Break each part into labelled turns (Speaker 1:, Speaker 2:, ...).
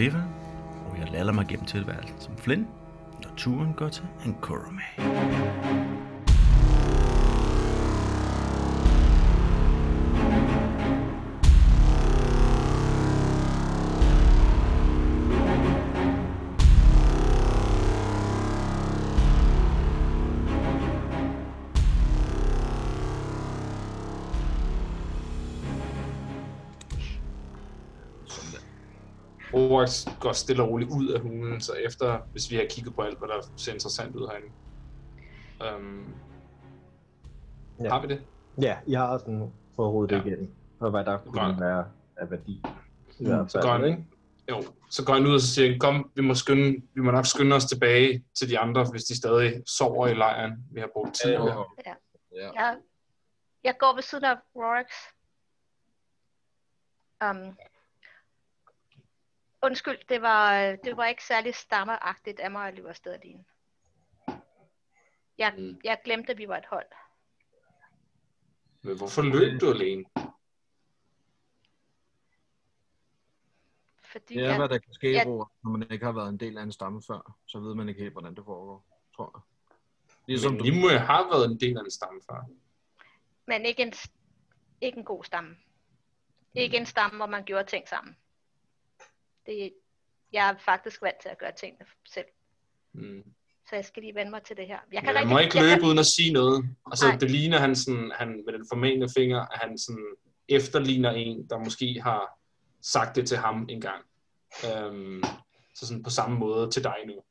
Speaker 1: Stefan, og jeg lader mig gennem tilværelsen som Flynn, når turen går til Ankorome.
Speaker 2: Rorax går stille og roligt ud af hulen, så efter, hvis vi har kigget på alt, hvad der ser interessant ud herinde. Um,
Speaker 3: Ja.
Speaker 2: Har vi det?
Speaker 3: Ja, jeg har sådan fået hovedet
Speaker 2: Ja.
Speaker 3: ja. igen, og hvad der kunne
Speaker 2: Godt.
Speaker 3: være af værdi. I
Speaker 2: Mm, så går han,
Speaker 3: ikke?
Speaker 2: jo, så går han ud og så siger, kom, vi må, skynde, vi må nok skynde os tilbage til de andre, hvis de stadig sover i lejren. Vi har brugt tid her.
Speaker 4: Ja.
Speaker 5: Ja.
Speaker 4: Jeg, jeg går ved siden af Rorax. Um, undskyld, det var, det var ikke særlig stammeragtigt af mig at løbe afsted alene. Jeg,
Speaker 2: Mm.
Speaker 4: jeg glemte, at vi var et hold.
Speaker 2: Men hvorfor løb du alene?
Speaker 4: Fordi
Speaker 5: Det er,
Speaker 4: jeg,
Speaker 5: hvad der kan ske,
Speaker 4: jeg-
Speaker 5: hvor, når man ikke har været en del af en stamme før. Så ved man ikke helt, hvordan det foregår, tror jeg. Ligesom
Speaker 2: Men
Speaker 5: du...
Speaker 2: I må have været en del af en stamme før.
Speaker 4: men ikke en, ikke en god stamme. Ikke en stamme, hvor man gjorde ting sammen. Det, jeg er faktisk vant til at gøre tingene selv.
Speaker 2: Mm.
Speaker 4: Så jeg skal lige vende mig til det her. Jeg kan
Speaker 2: han
Speaker 4: rigtig,
Speaker 2: må ikke løbe
Speaker 4: kan,
Speaker 2: uden at sige noget. Altså,
Speaker 4: Nej.
Speaker 2: det ligner han sådan, han med den formene finger, at han sådan efterligner en, der måske har sagt det til ham en gang. Øhm, så sådan på samme måde til dig nu.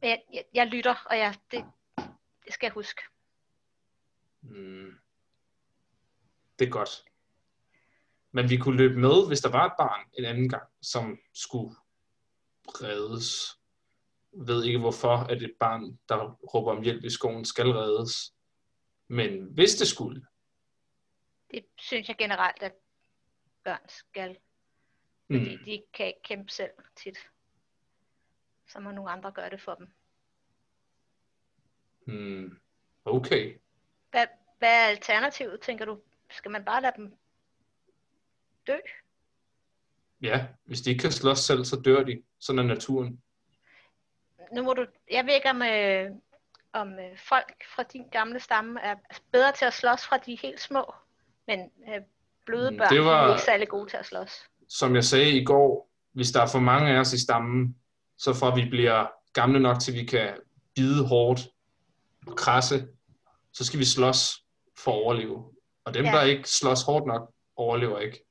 Speaker 4: Men jeg, jeg, jeg lytter, og jeg, det, det skal jeg huske.
Speaker 2: Mm. Det er godt. Men vi kunne løbe med, hvis der var et barn en anden gang, som skulle reddes. Ved ikke hvorfor, at et barn, der råber om hjælp i skoven, skal reddes. Men hvis det skulle,
Speaker 4: Det synes jeg generelt, at børn skal. Fordi
Speaker 2: mm.
Speaker 4: de kan ikke kæmpe selv tit. Så må nogle andre gøre det for dem.
Speaker 2: Mm. okay.
Speaker 4: Hvad, hvad er alternativet, tænker du? Skal man bare lade dem dø?
Speaker 2: Ja, hvis de ikke kan slås selv, så dør de. Sådan er naturen.
Speaker 4: Nu må du, jeg ved ikke, om, øh, om øh, folk fra din gamle stamme er bedre til at slås fra de helt små. Men øh, bløde
Speaker 2: Mm,
Speaker 4: børn
Speaker 2: det
Speaker 4: var... er ikke særlig gode til at slås.
Speaker 2: Som jeg sagde i går, hvis der er for mange af os i stammen, så fra vi bliver gamle nok til vi kan bide hårdt og krasse, så skal vi slås for at overleve. Og dem,
Speaker 4: ja.
Speaker 2: der ikke slås hårdt nok, overlever ikke.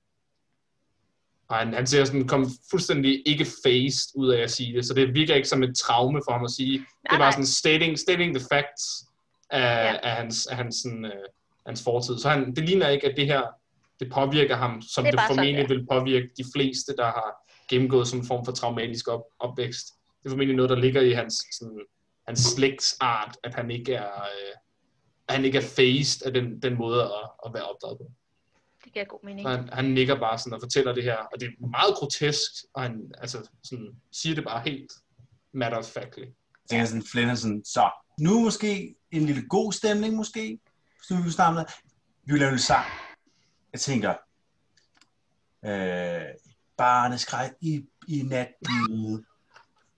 Speaker 2: Og han, han ser sådan, kom fuldstændig ikke faced ud af at sige det, så det virker ikke som et traume for ham at sige. Det
Speaker 4: Nej,
Speaker 2: er bare sådan stating, stating the facts af,
Speaker 4: Ja.
Speaker 2: ja. af, hans, af hans, sådan, øh, hans fortid. Så han, det ligner ikke, at det her det påvirker ham, som
Speaker 4: Det
Speaker 2: det, det
Speaker 4: sådan,
Speaker 2: formentlig
Speaker 4: det er.
Speaker 2: vil påvirke de fleste, der har gennemgået sådan en form for traumatisk op, opvækst. Det er formentlig noget, der ligger i hans, sådan, hans slægtsart, at han ikke er, øh, han ikke er faced af den, den måde at, at være opdraget på.
Speaker 4: Giver god mening.
Speaker 2: Han, han nikker bare sådan og fortæller det her, og det er meget grotesk, og han altså, sådan, siger det bare helt matter of factly.
Speaker 6: Jeg tænker sådan, Flynn sådan, så nu måske en lille god stemning måske, hvis nu vi starter med, vi vil lave en sang. Jeg tænker, øh, barneskræk i, i natten,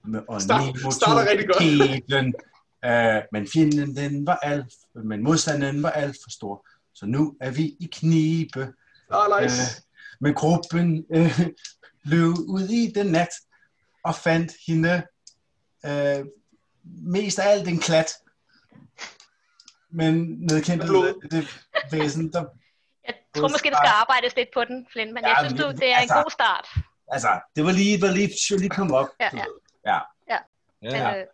Speaker 6: med, og
Speaker 2: Start- starter rigtig godt.
Speaker 6: kælen, øh, men fjenden den var alt, men modstanden var alt for stor, så nu er vi i knibe.
Speaker 2: Oh,
Speaker 6: Øh, men gruppen øh, løb ud i den nat og fandt hende øh, mest af alt en klat. Men nedkæmpet
Speaker 2: Blod.
Speaker 6: det væsen, der...
Speaker 4: Jeg tror måske, der skal arbejdes lidt på den, Flynn, men
Speaker 6: Ja,
Speaker 4: jeg synes, du,
Speaker 6: det-
Speaker 4: det er en
Speaker 6: altså-
Speaker 4: god start.
Speaker 6: Altså, det var lige, var lige, var lige kommet op.
Speaker 4: Ja, ja.
Speaker 6: ja.
Speaker 4: Men,
Speaker 5: Ja,
Speaker 4: øh,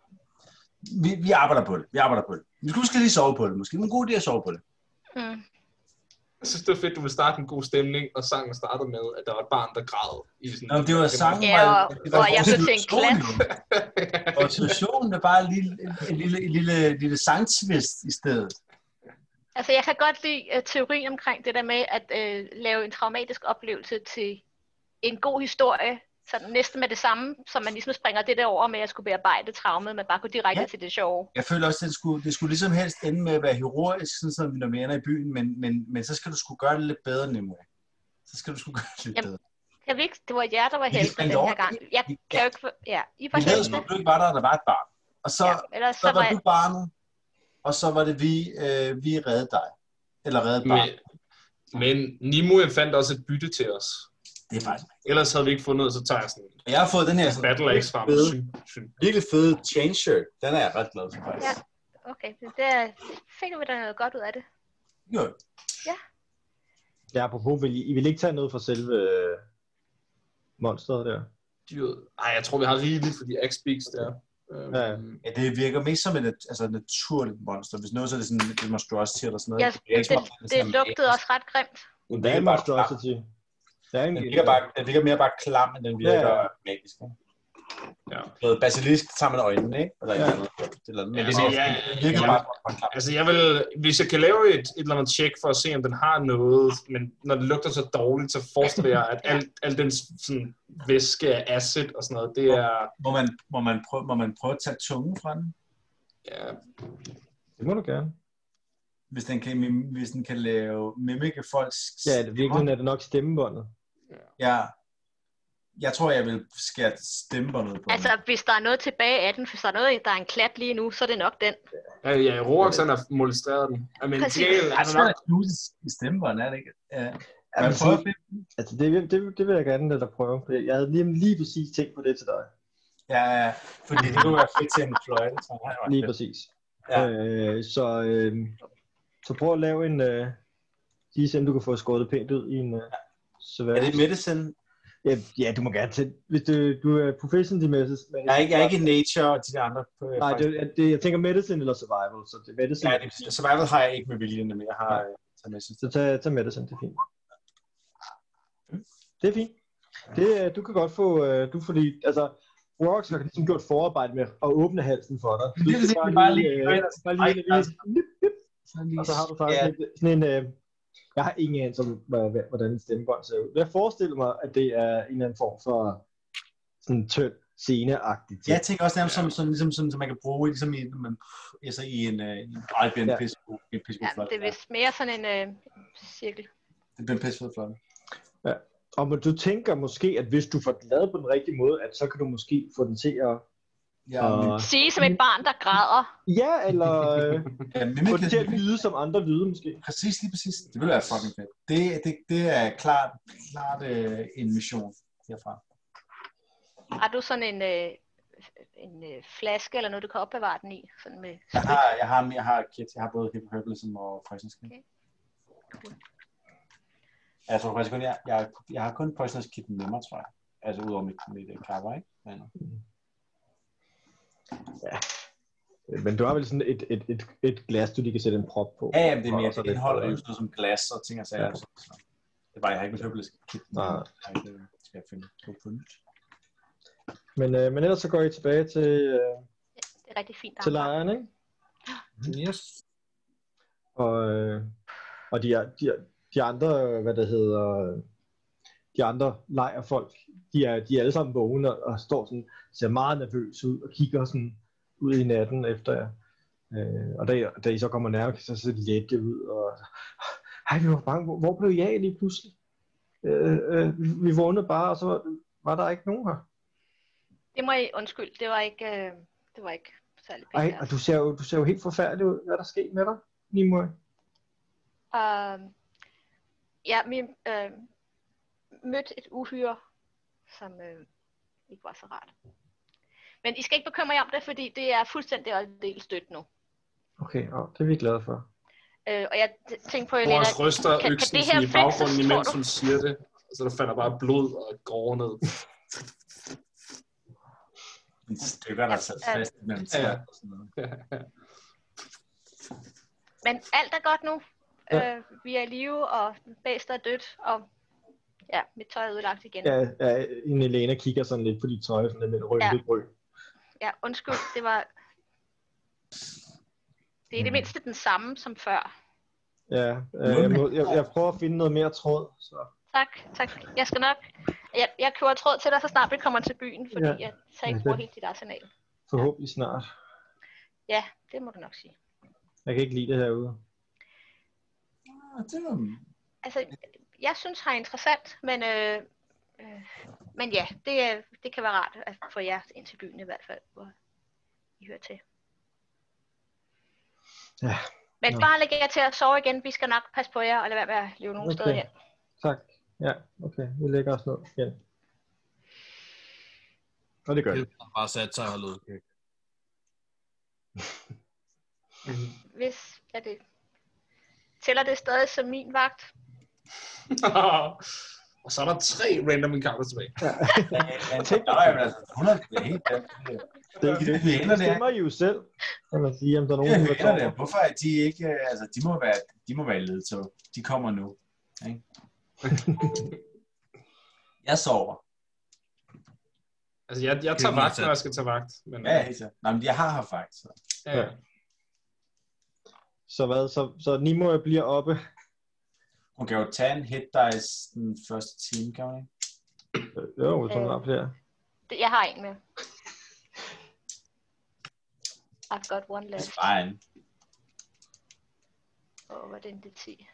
Speaker 6: Vi, vi arbejder på det. Vi arbejder på det. Vi skal måske lige sove på det. Måske det er en god idé at sove på det.
Speaker 4: mm,
Speaker 2: Jeg synes, det var fedt, du vil starte en god stemning, og sangen startede med, at der var et barn, der græd. I sådan,
Speaker 6: Nå, det var sangen.
Speaker 4: Ja,
Speaker 6: var-
Speaker 4: og-
Speaker 6: det var
Speaker 4: og jeg en
Speaker 6: situationen jo. Og situationen er bare en lille, en lille, en lille, lille sangtvist i stedet.
Speaker 4: altså, jeg kan godt lide uh, teorien omkring det der med at uh, lave en traumatisk oplevelse til en god historie, så næsten med det samme, som man ligesom springer det der over med at skulle bearbejde traumet, men bare gå direkte
Speaker 6: Ja.
Speaker 4: til det sjove.
Speaker 6: Jeg føler også, at det skulle, det skulle ligesom helst ende med at være heroisk, sådan som når vi ender i byen, men, men, men så skal du skulle gøre det lidt bedre, Nimue. Så skal du skulle gøre det lidt
Speaker 4: Jamen,
Speaker 6: bedre.
Speaker 4: Jeg ved ikke, det var jer, der var
Speaker 6: fandt
Speaker 4: den her gang. Jeg kan jo ikke... Ja, I var
Speaker 6: om du ikke var der, der var et barn. Og så,
Speaker 4: Ja,
Speaker 6: så
Speaker 4: så var
Speaker 6: var
Speaker 4: jeg...
Speaker 6: du barnet, og så var det vi, øh, vi reddede dig. Eller reddede barn.
Speaker 2: Men, men Nimue fandt også et bytte til os.
Speaker 6: Det er faktisk
Speaker 2: Ellers havde vi ikke fundet, så tager jeg sådan
Speaker 6: Jeg har fået den her sådan,
Speaker 2: Battle Axe frem.
Speaker 6: fede, virkelig fede chain shirt. Den er jeg ret glad for faktisk.
Speaker 4: Ja. Okay, det, det er... Fik vi da noget godt ud af det?
Speaker 6: Jo.
Speaker 3: Ja, apropos, vil I, I vil ikke tage noget fra selve øh, monsteret der?
Speaker 2: Dyret. Ej, jeg tror, vi har rigeligt for de X-Beaks der. Øhm,
Speaker 3: Ja.
Speaker 6: Ja, det virker mest som et altså, naturligt monster. Hvis noget, så er det sådan et monstrosity eller sådan noget.
Speaker 4: Ja, det,
Speaker 6: er
Speaker 4: det
Speaker 6: sådan
Speaker 4: lugtede også ret grimt.
Speaker 3: Der er en
Speaker 6: bare klam.
Speaker 3: monstrosity. Der er en,
Speaker 6: Den virker, bare, den virker mere bare klam, end den virker
Speaker 3: Ja,
Speaker 6: magisk. Ikke?
Speaker 2: Ja.
Speaker 6: Noget basilisk sammen med øjnene, ikke? Eller,
Speaker 3: Ja.
Speaker 6: ja. eller, eller, men
Speaker 2: Ja,
Speaker 6: det,
Speaker 2: altså, jeg-
Speaker 6: det virker
Speaker 2: jeg-
Speaker 6: klam.
Speaker 2: Altså, jeg vil, hvis jeg kan lave et, et eller andet check for at se, om den har noget, men når det lugter så dårligt, så forestiller jeg, at al, al den sådan, væske af acid og sådan noget, det er,
Speaker 6: Må man, må, man prøve, må man prøve at tage tungen fra den?
Speaker 2: ja,
Speaker 3: Det må du gerne.
Speaker 6: Hvis den kan, hvis den kan lave mimike folks
Speaker 3: Ja, det, virkelig er det nok stemmebåndet.
Speaker 6: Ja. Jeg tror, jeg vil skære stemmebåndet på
Speaker 4: Altså, hvis der er noget tilbage af den, hvis der er noget, der er en klat lige nu, så er det nok den.
Speaker 2: ja, ja Roax han har molestreret den. Men
Speaker 4: Præcis.
Speaker 2: er
Speaker 6: Jeg
Speaker 2: der
Speaker 6: tror,
Speaker 2: nok,
Speaker 6: i stemmebåndet, er det ikke? Ja.
Speaker 3: Ja,
Speaker 6: Kan
Speaker 3: men
Speaker 6: man prøve?
Speaker 3: Altså, det, vil- det, det vil jeg gerne da prøve. for Jeg havde lige, lige præcis tænkt på det til dig.
Speaker 6: Ja, ja, fordi det kunne være fedt til en fløjte. tror jeg.
Speaker 3: Lige præcis.
Speaker 6: Ja.
Speaker 3: Øh, så, øh, så prøv at lave en... Øh, lige se, om du kan få skåret det pænt ud i en... Øh,
Speaker 6: Er det medicine?
Speaker 3: Ja, ja, du må gerne til. Hvis du, du er professional i medicine.
Speaker 6: Jeg er ikke, jeg er ikke i nature og de der andre. øh,
Speaker 3: Nej, det, det, jeg tænker medicine eller survival, så det er medicine.
Speaker 6: Ja, det, survival har jeg ikke med viljen, men jeg har øh, taget med
Speaker 3: Så tag, tag medicine, det er fint. Det er fint. Det, øh, du kan godt få, øh, du fordi, altså, Rox har ligesom gjort forarbejde med at åbne halsen for dig.
Speaker 6: Det er
Speaker 3: skal
Speaker 6: det, bare lige-
Speaker 3: øh, bare lige,
Speaker 6: Ej,
Speaker 3: lige, og så har du faktisk
Speaker 6: Ja.
Speaker 3: ja. sådan en, øh, jeg har ingen anelse om, hvordan en stemmebånd ser ud. Jeg forestiller mig, at det er en eller anden form for sådan tynd sceneagtig ting.
Speaker 6: Jeg tænker også nærmest som, som, ligesom, som, som man kan bruge ligesom i, man, altså i en, øh, i en ej, det en
Speaker 3: Ja.
Speaker 6: pisse en pisse
Speaker 4: Ja,
Speaker 6: flot.
Speaker 4: det er vist mere sådan en øh, cirkel.
Speaker 6: Det bliver en pisse flot.
Speaker 3: Og men du tænker måske, at hvis du får den lavet på den rigtige måde, at så kan du måske få den til at...
Speaker 6: Ja,
Speaker 3: Og-
Speaker 4: Sige som et barn, der græder.
Speaker 3: Ja, eller øh,
Speaker 6: ja,
Speaker 3: at lyde som andre lyde måske.
Speaker 6: præcis, lige præcis. Det vil være fucking fedt. Det, det, det er klart, klart øh, en mission herfra.
Speaker 4: Har du sådan en, øh, en øh, flaske eller noget, du kan opbevare den i? Sådan med
Speaker 6: Jeg har, jeg har, jeg har kit, jeg har både hip herbalism og poisonous kit.
Speaker 4: Okay. Cool.
Speaker 6: Jeg tror faktisk kun, jeg, jeg, jeg har kun poisonous kit med mig, tror jeg. Altså udover mit, mit uh, cover, ikke? Men,
Speaker 3: Men du har vel sådan et, et, et, et glas, du lige kan sætte en prop på.
Speaker 6: ja, ja, det er mere, det indeholder jo sådan noget som glas og ting og sager.
Speaker 3: Ja.
Speaker 6: Så, så. Det er bare, jeg har ikke mit herbalism kit. med
Speaker 3: Nej.
Speaker 6: har ikke, øh, skal jeg finde på nyt.
Speaker 3: Men, øh, men ellers så går I tilbage til, øh,
Speaker 4: Det er rigtig fint.
Speaker 3: til
Speaker 4: arbejde.
Speaker 3: lejren, ikke?
Speaker 5: Yes.
Speaker 3: Og, øh, og de, er- de, de andre, hvad det hedder, de andre lejrfolk, de er, de er alle sammen vågne og, og står sådan, ser meget nervøse ud og kigger sådan ud i natten efter jer. Øh, og da, da I så kommer nærmere, så ser de lette ud, og hej, vi var bange, hvor, hvor blev af lige pludselig? Øh, øh, vi vågnede bare, og så var, der ikke nogen her.
Speaker 4: Det må I undskylde. Det var ikke, øh, det var ikke særlig
Speaker 3: Ej,
Speaker 4: pænt.
Speaker 3: og du ser, jo, du ser jo helt forfærdelig ud. Hvad er der sket med dig, Nimue?
Speaker 4: Uh, ja, vi øh, mødte et uhyre, som øh, ikke var så rart. Men I skal ikke bekymre jer om det, fordi det er fuldstændig og del stødt nu.
Speaker 3: Okay, og det er vi glade for.
Speaker 4: Øh, og jeg tænkte på, Elena,
Speaker 2: Vores ryster
Speaker 4: kan- kan
Speaker 2: øksen
Speaker 4: det her
Speaker 2: i baggrunden, imens hun siger det. Så der falder bare blod og går ned.
Speaker 6: De stykker, der er sat
Speaker 4: Ja.
Speaker 6: fast mellem
Speaker 2: Ja.
Speaker 6: tæer og sådan noget.
Speaker 4: men alt er godt nu.
Speaker 3: Ja.
Speaker 4: Øh, vi er i live, og Bæster er dødt, og ja, mit tøj er ødelagt igen.
Speaker 3: Ja, ja en Elena kigger sådan lidt på dit tøj, sådan lidt med et rynket
Speaker 4: Ja.
Speaker 3: brød.
Speaker 4: Ja, undskyld, det var... Det er i det
Speaker 3: Mm.
Speaker 4: mindste den samme som før.
Speaker 3: Ja, øh, jeg, må, jeg, jeg prøver at finde noget mere tråd. Så.
Speaker 4: Tak, tak. Jeg skal nok... Jeg, jeg køber tråd til dig, så snart vi kommer til byen, fordi
Speaker 3: Ja.
Speaker 4: jeg så ikke bruger helt dit arsenal.
Speaker 3: Forhåbentlig snart.
Speaker 4: Ja, det må du nok sige.
Speaker 3: Jeg kan ikke lide det herude.
Speaker 6: Ah, det var,
Speaker 4: Altså, jeg synes, han er interessant, men øh, Øh, men ja, det, er- det kan være rart at få jer ind til byen i hvert fald, hvor I hører til.
Speaker 3: Ja,
Speaker 4: Men
Speaker 3: Nå.
Speaker 4: bare læg jer til at sove igen. Vi skal nok passe på jer og lade være med at løbe nogen
Speaker 3: Okay.
Speaker 4: steder hen.
Speaker 3: tak. Ja, okay. Vi lægger os ned igen. Og det gør vi.
Speaker 5: Kilden har bare sat sig og udkig.
Speaker 4: Hvis er det tæller det stadig som min vagt.
Speaker 2: og så er der tre random encounters tilbage.
Speaker 6: Ja, tænk, nej, men altså, 100 det er helt
Speaker 3: Det,
Speaker 6: det, det, det,
Speaker 3: bestemmer I jo selv, kan man sige, om der er nogen,
Speaker 6: det,
Speaker 3: der
Speaker 6: det, Hvorfor er de ikke, øh, altså, de må være, de må være i ledtog. De kommer nu. Ikke? jeg sover.
Speaker 2: Altså, jeg, jeg tager vagt, når jeg skal tage vagt. Men,
Speaker 6: Ja, helt sikkert. Nej, men jeg har haft faktisk. Så.
Speaker 2: ja. ja.
Speaker 3: Så hvad, så, så Nimo bliver oppe.
Speaker 6: Hun kan jo tage en hit dice den første time, kan hun ikke?
Speaker 3: Øh, Jo, hvis hun
Speaker 4: Øh.
Speaker 3: har flere.
Speaker 4: Det- Jeg har en med. I've got one left.
Speaker 6: bare en.
Speaker 4: Åh, oh, var det en D10?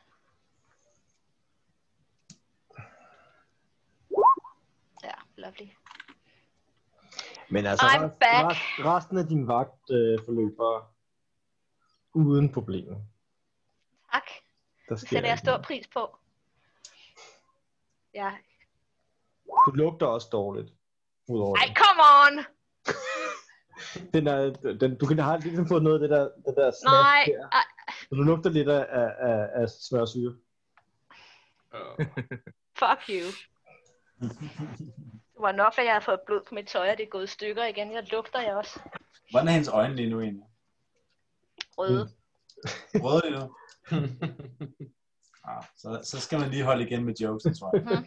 Speaker 4: Ja, lovely.
Speaker 3: Men altså,
Speaker 4: I'm
Speaker 3: rest,
Speaker 4: back.
Speaker 3: rest, resten af din vagt øh, forløber uden problemer. Der
Speaker 4: Det sætter jeg stor pris på. Ja.
Speaker 3: Du lugter også dårligt. Udover
Speaker 4: Ej, come on!
Speaker 3: Den er, den, du kan have ligesom fået noget af det der, det der snack
Speaker 4: Nej, ej,
Speaker 3: Så du lugter lidt af, af, af, af smørsyre.
Speaker 2: Øh,
Speaker 4: fuck you. Det var nok, at jeg har fået blod på mit tøj, og det er gået i stykker igen. Jeg lugter jeg også.
Speaker 6: Hvordan er hendes øjne lige nu egentlig?
Speaker 4: Røde.
Speaker 3: Mm.
Speaker 6: Røde lige nu? Ah, så, så skal man lige holde igen med jokes, tror jeg.
Speaker 4: Mhm.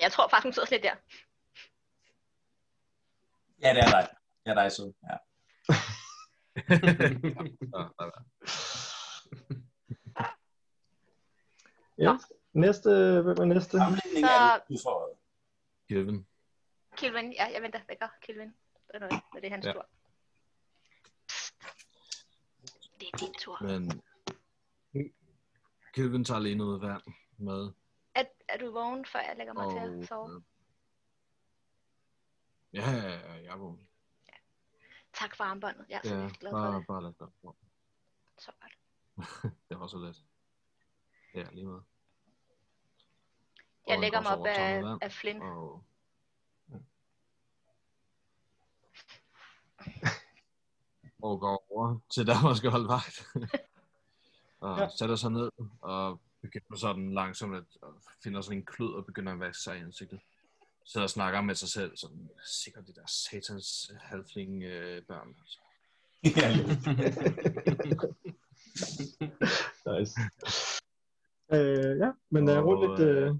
Speaker 4: Jeg tror faktisk, hun sidder sådan lidt der.
Speaker 6: Ja, det er dig. Ja, dig så. Ja.
Speaker 5: Ja.
Speaker 3: Næste, hvem er næste?
Speaker 6: Sammenligning er du får.
Speaker 5: Kevin.
Speaker 4: Kilvin, ja, jeg venter, vækker Kilvin. Det er noget, det er hans
Speaker 5: Ja.
Speaker 4: tur. Det er din tur.
Speaker 5: Men Kevin tager lige noget vand med.
Speaker 4: Er, er du vågen, før jeg lægger mig til
Speaker 5: Og,
Speaker 4: at sove?
Speaker 5: øh, ja, ja, ja, jeg er vågen.
Speaker 4: Tak for armbåndet. Jeg er så
Speaker 5: Ja,
Speaker 4: glad for
Speaker 5: bare,
Speaker 4: det.
Speaker 5: bare lad gå.
Speaker 4: Så godt.
Speaker 5: Det var så let. Ja, lige med.
Speaker 4: Jeg
Speaker 5: Og
Speaker 4: lægger mig op af, af Flynn.
Speaker 5: Og... og går over til der, man skal holde vagt. og
Speaker 3: Ja.
Speaker 5: ja. sætter sig ned og begynder sådan langsomt at og finder sådan en klud og begynder at vaske sig i ansigtet. Sidder og snakker med sig selv, sådan, sikkert de der satans halfling øh, børn.
Speaker 6: Ja, lidt.
Speaker 3: Nice. Øh, ja, men uh,
Speaker 5: Og,
Speaker 3: rul lidt
Speaker 5: øh,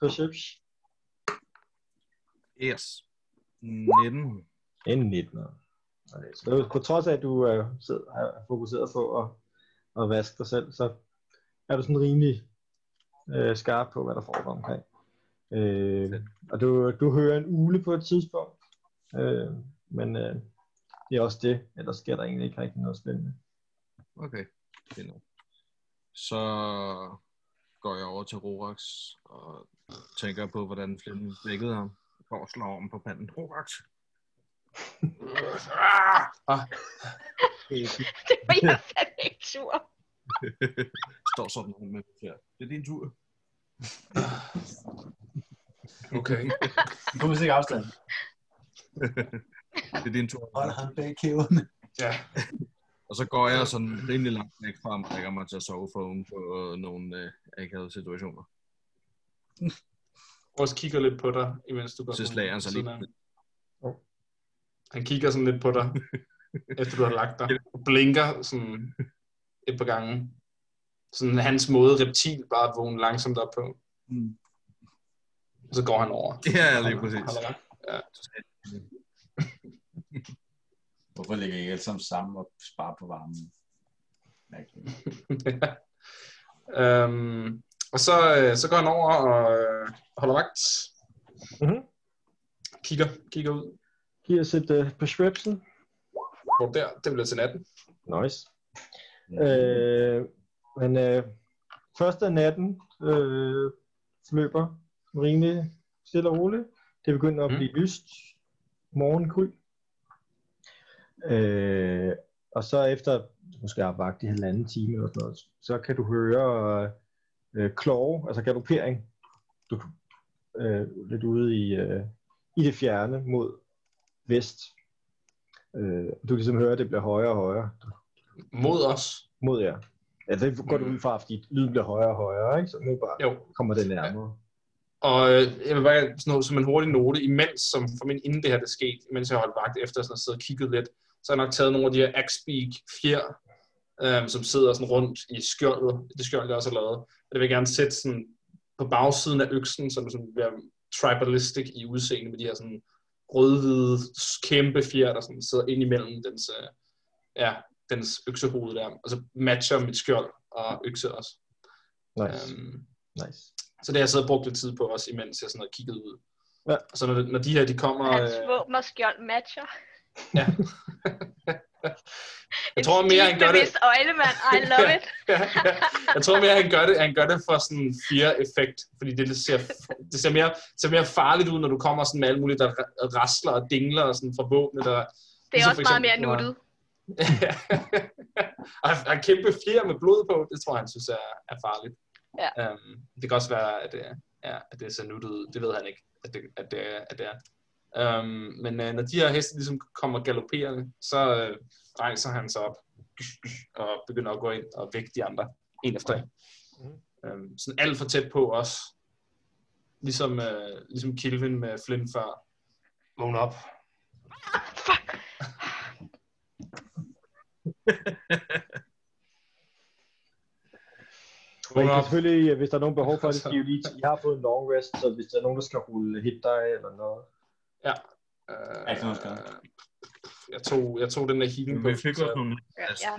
Speaker 3: perception.
Speaker 5: Yes. 19.
Speaker 3: En 19. Så på trods af, at du sidder, er fokuseret på at, at vaske dig selv, så er du sådan rimelig uh, skarp på, hvad der foregår omkring. Øh, og du, du hører en ule på et tidspunkt, øh, men øh, det er også det, ellers sker der egentlig ikke rigtig noget spændende.
Speaker 5: Okay, fint. Så går jeg over til Rorax og tænker på, hvordan Flynn vækkede ham. For at slå om på panden. Rorax!
Speaker 2: Ah,
Speaker 4: Det var jeg fandme ikke sur.
Speaker 5: Står sådan her med her. Det er din tur.
Speaker 2: okay.
Speaker 6: Du må ikke afstand.
Speaker 5: Det er din tur.
Speaker 6: Hold ham bag kæverne.
Speaker 2: Ja.
Speaker 5: Og så går jeg sådan rimelig langt væk fra og lægger mig til at sove for oven på øh, nogle øh, akavede situationer.
Speaker 2: Også kigger lidt på dig, imens du går
Speaker 5: Så slager han sig lige.
Speaker 2: Han kigger sådan lidt på dig, efter du har lagt dig, og blinker sådan et par gange. Sådan hans måde reptil bare at vågne langsomt op på.
Speaker 6: Mm.
Speaker 2: Og så går han over.
Speaker 5: Ja, lige præcis.
Speaker 2: Vagt.
Speaker 6: Hvorfor ligger I alle sammen sammen og sparer på varmen? Mærkeligt.
Speaker 2: øhm, og så, øh, så går han over og øh, holder vagt.
Speaker 3: Mhm.
Speaker 2: Kigger, kigger ud.
Speaker 3: Giv os et uh, prescription.
Speaker 2: Hvor der, det bliver til natten.
Speaker 3: Nice. Øh, men øh, første af natten øh, løber rimelig stille og roligt. Det begynder at
Speaker 2: Mm.
Speaker 3: blive lyst. Morgenkry. Øh, og så efter, måske har vagt i halvanden time eller sådan noget, så kan du høre øh, klove, altså galopering. Du, øh, lidt ude i, øh, i det fjerne mod vest. Øh, du kan ligesom høre, at det bliver højere og højere
Speaker 2: Mod os.
Speaker 3: mod jer. Ja, det går du ud fra, fordi lyden bliver højere og højere, ikke? Så nu bare
Speaker 2: Jo.
Speaker 3: kommer det nærmere.
Speaker 2: Og øh, jeg vil bare sådan noget, som en hurtig note, imens, som formentlig inden det her det skete, imens jeg holdt vagt efter sådan at sidde og kigget lidt, så har jeg nok taget nogle af de her Axbeak fjer, øh, som sidder sådan rundt i skjoldet, det skjold, jeg også har lavet. Og det vil jeg gerne sætte sådan på bagsiden af øksen, som sådan bliver tribalistic i udseende med de her sådan rødhvide, kæmpe fjer, der sådan sidder ind imellem dens, øh, ja, dens øksehoved der. Og så matcher mit skjold og økse også.
Speaker 3: Nice.
Speaker 2: Øhm,
Speaker 3: nice.
Speaker 2: så det har jeg siddet og brugt lidt tid på også, imens jeg sådan har kigget ud.
Speaker 3: Ja.
Speaker 2: Og så når, når de her, de kommer...
Speaker 4: Hans
Speaker 2: øh,
Speaker 4: våben og skjold matcher.
Speaker 2: ja. jeg tror mere, han gør det...
Speaker 4: Øjlemand. I love it.
Speaker 2: jeg tror mere, han gør det, han gør det for sådan en fear-effekt, fordi det, det, ser, det ser, mere, ser mere farligt ud, når du kommer sådan med alt muligt, der rasler og dingler og sådan fra våbne, der...
Speaker 4: Det er
Speaker 2: Ligesom
Speaker 4: også
Speaker 2: for
Speaker 4: meget mere
Speaker 2: eksempel,
Speaker 4: nuttet.
Speaker 2: og har kæmpe fjer med blod på, det tror jeg, han synes er, er farligt.
Speaker 4: Ja.
Speaker 2: Um, det kan også være, at det, ja, at det ser nuttet ud. Det ved han ikke, at det, at det, er, at det er. Um, men uh, når de her heste ligesom kommer galopperende, så uh, rejser han sig op og begynder at gå ind og vække de andre, en efter en. Um, sådan alt for tæt på os. Ligesom, uh, ligesom Kilvin med Flynn før. Vågn op.
Speaker 4: Fuck.
Speaker 3: Men I kan selvfølgelig, hvis der er nogen behov for det, skal I lige, I har fået en long rest, så hvis der er nogen, der skal rulle hit die eller noget.
Speaker 2: Ja. Øh, jeg tog, jeg tog den der healing
Speaker 5: Vi
Speaker 2: på,
Speaker 5: fik også nogle
Speaker 4: Ja, ja.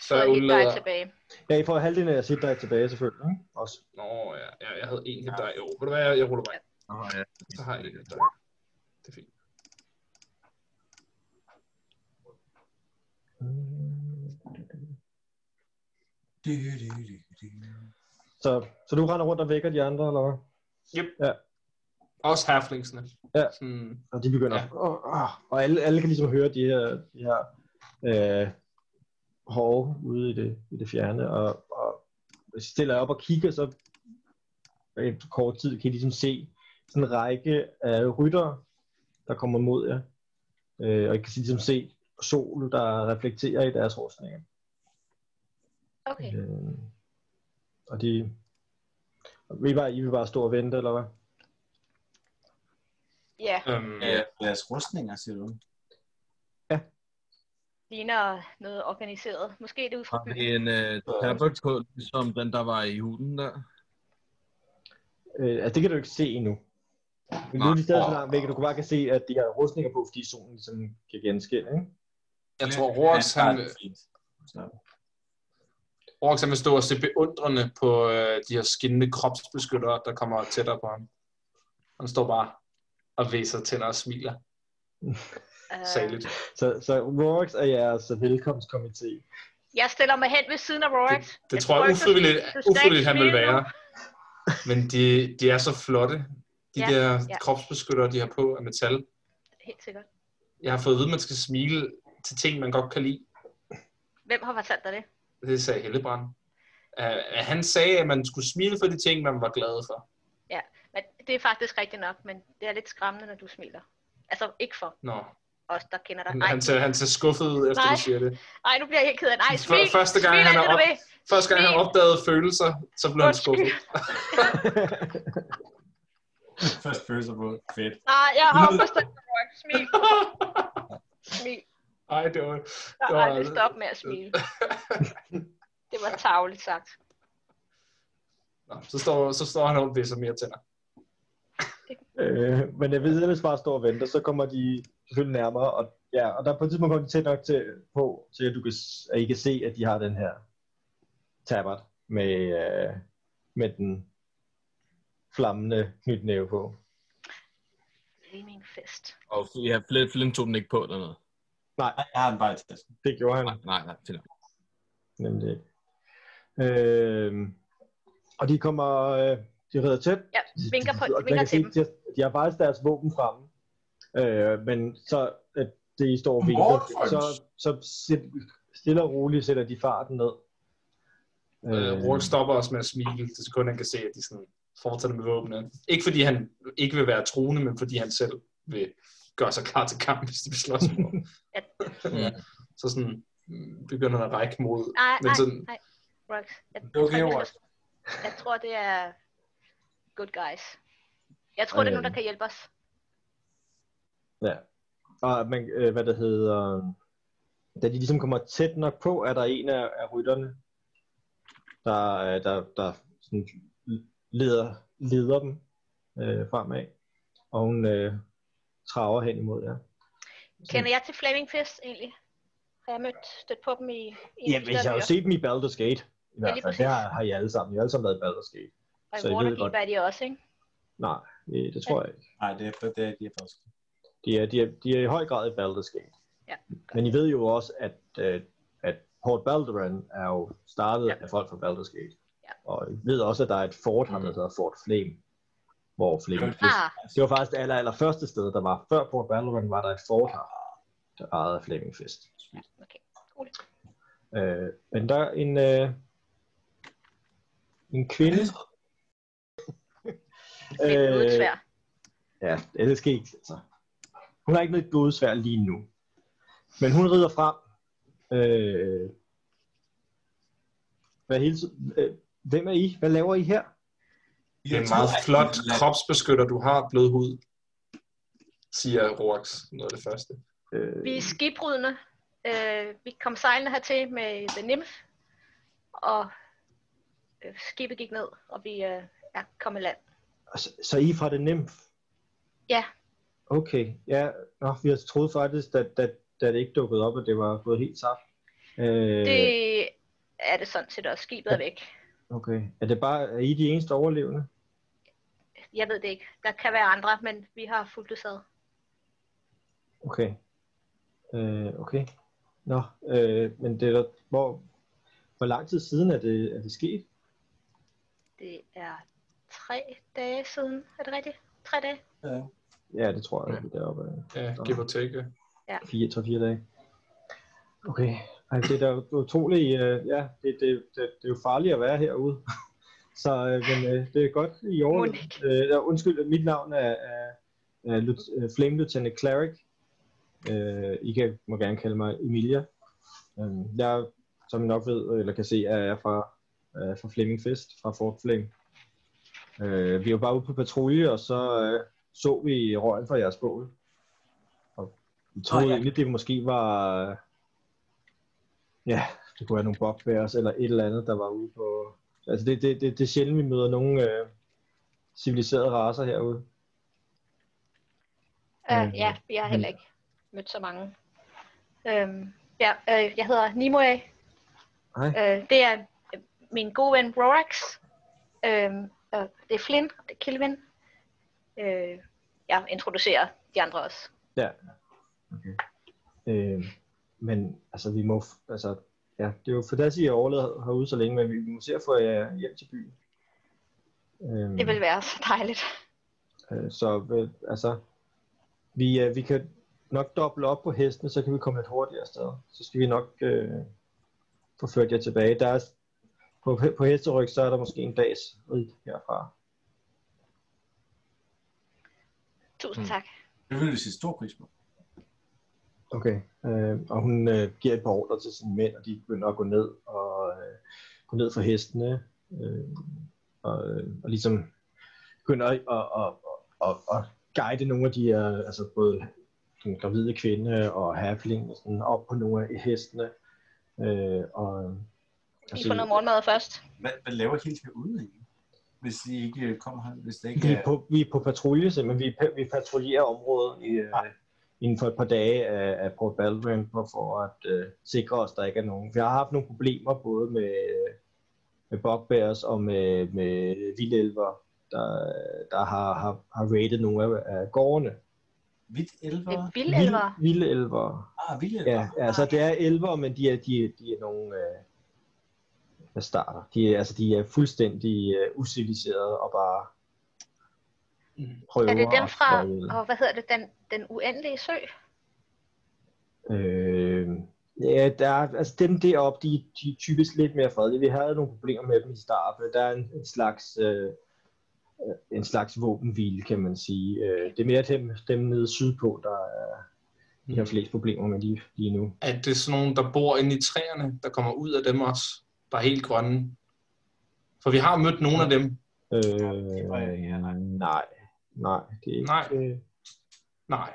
Speaker 2: så jeg
Speaker 4: er dig
Speaker 2: undlader...
Speaker 4: tilbage.
Speaker 3: Ja, I får halvdelen af sit die tilbage selvfølgelig. Ikke? Også.
Speaker 2: Nå, ja, ja, jeg havde en hit der. Jo, ved du hvad, jeg, jeg ruller mig.
Speaker 5: Nå, ja.
Speaker 2: Så har jeg en hit der. Det er fint.
Speaker 3: Så, så du render rundt og vækker de andre, eller hvad?
Speaker 2: Også halflingsene.
Speaker 3: Ja.
Speaker 2: Sådan,
Speaker 3: Og de begynder,
Speaker 2: Ja.
Speaker 3: oh, og alle, alle kan ligesom høre de her, de her øh, hove ude i det, i det fjerne, og, og hvis I stiller op og kigger, så efter kort tid kan I ligesom se sådan en række af ryttere, der kommer mod jer. Øh, og I kan ligesom se sol, der reflekterer i deres rustninger.
Speaker 4: Okay.
Speaker 3: Øh, og de... Vil I, bare, I vil bare stå og vente, eller hvad?
Speaker 4: Ja,
Speaker 2: øhm,
Speaker 6: Ja, deres rustninger, siger du.
Speaker 4: ligner noget organiseret. Måske er det ud fra
Speaker 5: Har
Speaker 4: byen.
Speaker 5: vi en uh, tablet på, ligesom den, der var i huden der?
Speaker 3: Øh, altså, det kan du ikke se endnu. Men nu er de stadig så langt væk, at du bare kan se, at de har rustninger på, fordi solen ligesom kan genskille, ikke?
Speaker 2: jeg tror, Rorax, han,
Speaker 6: Ja.
Speaker 2: Rorax, han vil stå og se beundrende på øh, de her skinnende kropsbeskyttere, der kommer tættere på ham. Han står bare og væser tænder og smiler.
Speaker 4: Øh,
Speaker 2: Saligt.
Speaker 3: Så, så Rorax er jeres velkomstkomité.
Speaker 4: jeg stiller mig hen ved siden af Rorax.
Speaker 2: Det, det tror jeg ufrivilligt, ufrivilligt han vil være. Men de, de er så flotte. De
Speaker 4: Ja,
Speaker 2: der
Speaker 4: ja.
Speaker 2: kropsbeskyttere, de har på af metal.
Speaker 4: Helt sikkert.
Speaker 2: Jeg har fået at vide, at man skal smile til ting, man godt kan lide.
Speaker 4: Hvem har fortalt dig det?
Speaker 2: Det sagde Hellebrand. Uh, han sagde, at man skulle smile for de ting, man var glad for.
Speaker 4: Det er faktisk rigtigt nok, men det er lidt skræmmende, når du smiler. Altså ikke for
Speaker 2: Nå,
Speaker 4: os, der kender dig.
Speaker 2: han,
Speaker 4: Nej,
Speaker 2: han, ser, han ser skuffet ud, efter
Speaker 4: Nej.
Speaker 2: du siger det.
Speaker 4: Ej, nu bliver jeg helt ked af det. Nej,
Speaker 2: For-
Speaker 4: smil!
Speaker 2: første gang,
Speaker 4: smil
Speaker 2: han er
Speaker 4: det,
Speaker 2: op-. Første gang han opdagede følelser, så blev han skuffet.
Speaker 6: Først følelser på. Fedt.
Speaker 4: Nej, jeg har forstået Rorax. Smil. Smil.
Speaker 2: Ej, det var...
Speaker 4: Jeg
Speaker 2: Det
Speaker 4: har
Speaker 2: var-
Speaker 4: aldrig stoppet med at smile. Det var tageligt sagt.
Speaker 2: Nå, så, står, så står han og viser mere tænder.
Speaker 3: Øh, men jeg ved, ellers bare står og venter, så kommer de selvfølgelig nærmere, og, ja, og der på et tidspunkt kommer de tæt nok til, på, til at, du kan, at I kan se, at de har den her tabert med, øh, med den flammende knytnæve på.
Speaker 4: Flaming fest.
Speaker 5: Og ja, Flint, Flint tog den ikke på eller noget.
Speaker 3: Nej,
Speaker 6: Jeg har den bare i tasken.
Speaker 3: det gjorde han
Speaker 5: Nej, nej, nej. Fint. nok.
Speaker 3: nemlig ikke. Øh, og de kommer, øh, de redder tæt.
Speaker 4: Ja, vinker, på,
Speaker 3: Og man
Speaker 4: vinker til dem.
Speaker 3: de, har, de har faktisk deres våben fremme. Øh, men så, at det I står og vinker, så, så stille og roligt sætter de farten ned.
Speaker 2: Øh, Rourke stopper også med at smile, til sekund han kan se, at de sådan fortsætter med våbnene. Ikke fordi han ikke vil være truende, men fordi han selv vil gøre sig klar til kamp, hvis de vil slås med.
Speaker 5: Ja.
Speaker 2: Så sådan mm, begynder han at række mod.
Speaker 4: Nej,
Speaker 2: Men
Speaker 4: nej,
Speaker 2: sådan-
Speaker 4: nej. Rox. Jeg,
Speaker 6: Det er okay,
Speaker 4: jeg, tror, jeg, jeg tror, det er good guys. Jeg tror, det er nogen, der
Speaker 3: Øh.
Speaker 4: kan hjælpe os.
Speaker 3: Ja. Og man, øh, hvad det hedder, da de ligesom kommer tæt nok på, er der en af, af rytterne, der, øh, der, der sådan leder, leder dem øh, fremad. Og hun øh, traver hen imod jer.
Speaker 4: Kender jeg til Flaming Fist egentlig? Har jeg mødt stødt på dem i, i
Speaker 3: Ja, hvis jeg har jo set dem i Baldur's Gate. I hvert fald.
Speaker 4: præcis.
Speaker 3: Det har, har I alle sammen. I har alle sammen været i Baldur's Gate.
Speaker 4: Og
Speaker 3: så
Speaker 4: i Waterdeep
Speaker 3: godt.
Speaker 4: er de også, ikke?
Speaker 3: Nej, det, det tror jeg ikke.
Speaker 6: Nej, det er, det er de er faktisk.
Speaker 3: De er, de, er, de er i høj grad i Baldur's Gate.
Speaker 4: Ja,
Speaker 3: Men I ved jo også, at, øh, at Port Balderan er jo startet
Speaker 4: Ja.
Speaker 3: af folk fra Baldur's Gate.
Speaker 4: Ja.
Speaker 3: Og I ved også, at der er et fort her, der hedder Fort Flame. Hvor Flame.
Speaker 4: Ah,
Speaker 3: Det var faktisk det aller, aller første sted, der var. Før Port Balderan var der et fort her, der ejede af Flaming Fist.
Speaker 4: okay. Cool.
Speaker 3: Øh, men der er en, øh, en kvinde.
Speaker 4: Noget svært.
Speaker 3: Ja, det skal ikke. Altså. Hun har ikke noget blodsvær lige nu. Men hun rider frem. Øh, hvad hele øh, hvem er I? Hvad laver I her?
Speaker 2: Det er en meget flot kropsbeskytter, du har, blød hud, siger Roax, noget af det første.
Speaker 3: Øh,
Speaker 4: Vi er skibrydende. Øh, vi kom sejlende hertil med The Nymph, og øh, skibet gik ned, og vi øh, er kommet i land.
Speaker 3: Så, så I fra det nymph?
Speaker 4: Ja.
Speaker 3: Okay, ja. Nå, vi har troet faktisk, da, da, da det ikke dukkede op, at det var gået helt saft. Øh,
Speaker 4: Det er det sådan set også. Skibet er væk.
Speaker 3: Okay. Er det bare, er I de eneste overlevende?
Speaker 4: Jeg ved det ikke. Der kan være andre, men vi har fulgt det sad.
Speaker 3: Okay. Øh, okay. Nå, øh, men det er hvor, hvor lang tid siden er det, er det sket?
Speaker 4: Det er tre dage siden. Er det rigtigt? Tre dage?
Speaker 3: Ja, det tror jeg, det er deroppe.
Speaker 2: Ja, give or take. ja.
Speaker 3: 4, 3, 4 dage. Okay. Ej, det er da utroligt, øh, ja, det, det, det, det er jo farligt at være herude. Så øh, men, øh, det er godt i år. Øh, ja, undskyld, mit navn er, er, er Lut- øh, Flame Lieutenant Cleric. Øh, I kan, må gerne kalde mig Emilia. Øh, jeg, som I nok ved, eller kan se, er jeg fra, øh, fra Flaming Fist, fra Fort Flame. Øh, vi var bare ude på patrulje, og så øh, så vi røgen fra jeres bål. Og vi troede oh,
Speaker 6: ja.
Speaker 3: egentlig, det måske var... øh, Ja, det kunne være nogle bugbears eller et eller andet, der var ude på... Altså det, det, det, det er sjældent, vi møder nogle øh, civiliserede raser herude.
Speaker 4: Uh,
Speaker 3: Øh,
Speaker 4: ja, vi har
Speaker 3: men-
Speaker 4: heller ikke mødt så mange. Øhm, ja, øh, jeg hedder Nimue.
Speaker 3: Hej.
Speaker 4: Øh, det er øh, min gode ven Rorax. Øhm, og det er Flynn, og det er Kilvin. Øh, jeg introducerer de andre også.
Speaker 3: Ja. Okay. Øh, men altså, vi må... Altså, ja, det er jo for at I har overlevet herude så længe, men vi må se at få jer hjem til byen. Øh,
Speaker 4: Det vil være så dejligt.
Speaker 3: Øh, så øh, altså, vi, øh, vi kan nok doble op på hestene, så kan vi komme lidt hurtigere afsted. Så skal vi nok øh, få ført jer tilbage. Der er, på, på hesteryg, så er der måske en dags rid herfra.
Speaker 4: Tusind
Speaker 3: Mm.
Speaker 4: tak.
Speaker 6: Det vil vi sige stor pris på.
Speaker 3: Okay. Øh, og hun øh, giver et par ordre til sine mænd, og de begynder at gå ned og øh, gå ned for hestene. Øh, og, øh, og ligesom begynder at, at, at, at, at guide nogle af de her, altså både den gravide kvinde og halfling og sådan, op på nogle af hestene. Øh, og,
Speaker 4: Vi får noget morgenmad først.
Speaker 6: Hvad, hvad laver helt herude egentlig? Hvis I ikke øh, kommer her, hvis det ikke
Speaker 3: vi,
Speaker 6: er...
Speaker 3: på, vi er på patrulje simpelthen. Vi, vi patruljerer området i, øh, inden for et par dage af, af Port Baldwin for, for at øh, sikre os, at der ikke er nogen. Vi har haft nogle problemer både med, med bugbears og med, med vildelver, der, der har, har, har raided nogle af, af gårdene.
Speaker 6: Hvidt
Speaker 4: Det
Speaker 6: elver?
Speaker 4: er vildelver.
Speaker 3: Vildelver.
Speaker 6: Ah, vildt elver.
Speaker 3: Ja, altså det er elver, men de er, de, er- de er nogle, øh, der starter. De, er- altså, de er fuldstændig uh, usiliserede og bare prøver
Speaker 4: Er det dem
Speaker 3: at
Speaker 4: fra, og hvad hedder det, den, den uendelige sø?
Speaker 3: Øh, ja, der er, altså dem deroppe, de, de er typisk lidt mere fredelige. Vi havde nogle problemer med dem i starten. Der er en, en slags øh, øh, en slags våbenhvile, kan man sige. Øh, det er mere dem, dem nede sydpå, der er, de har flest problemer med lige, lige nu.
Speaker 2: Er det sådan nogen, der bor inde i træerne, der kommer ud af dem også, der er helt grønne? For vi har mødt nogle af dem.
Speaker 3: Øh,
Speaker 6: var ja, nej.
Speaker 3: nej, nej, det er ikke...
Speaker 2: Nej.
Speaker 3: Øh,
Speaker 2: Nej.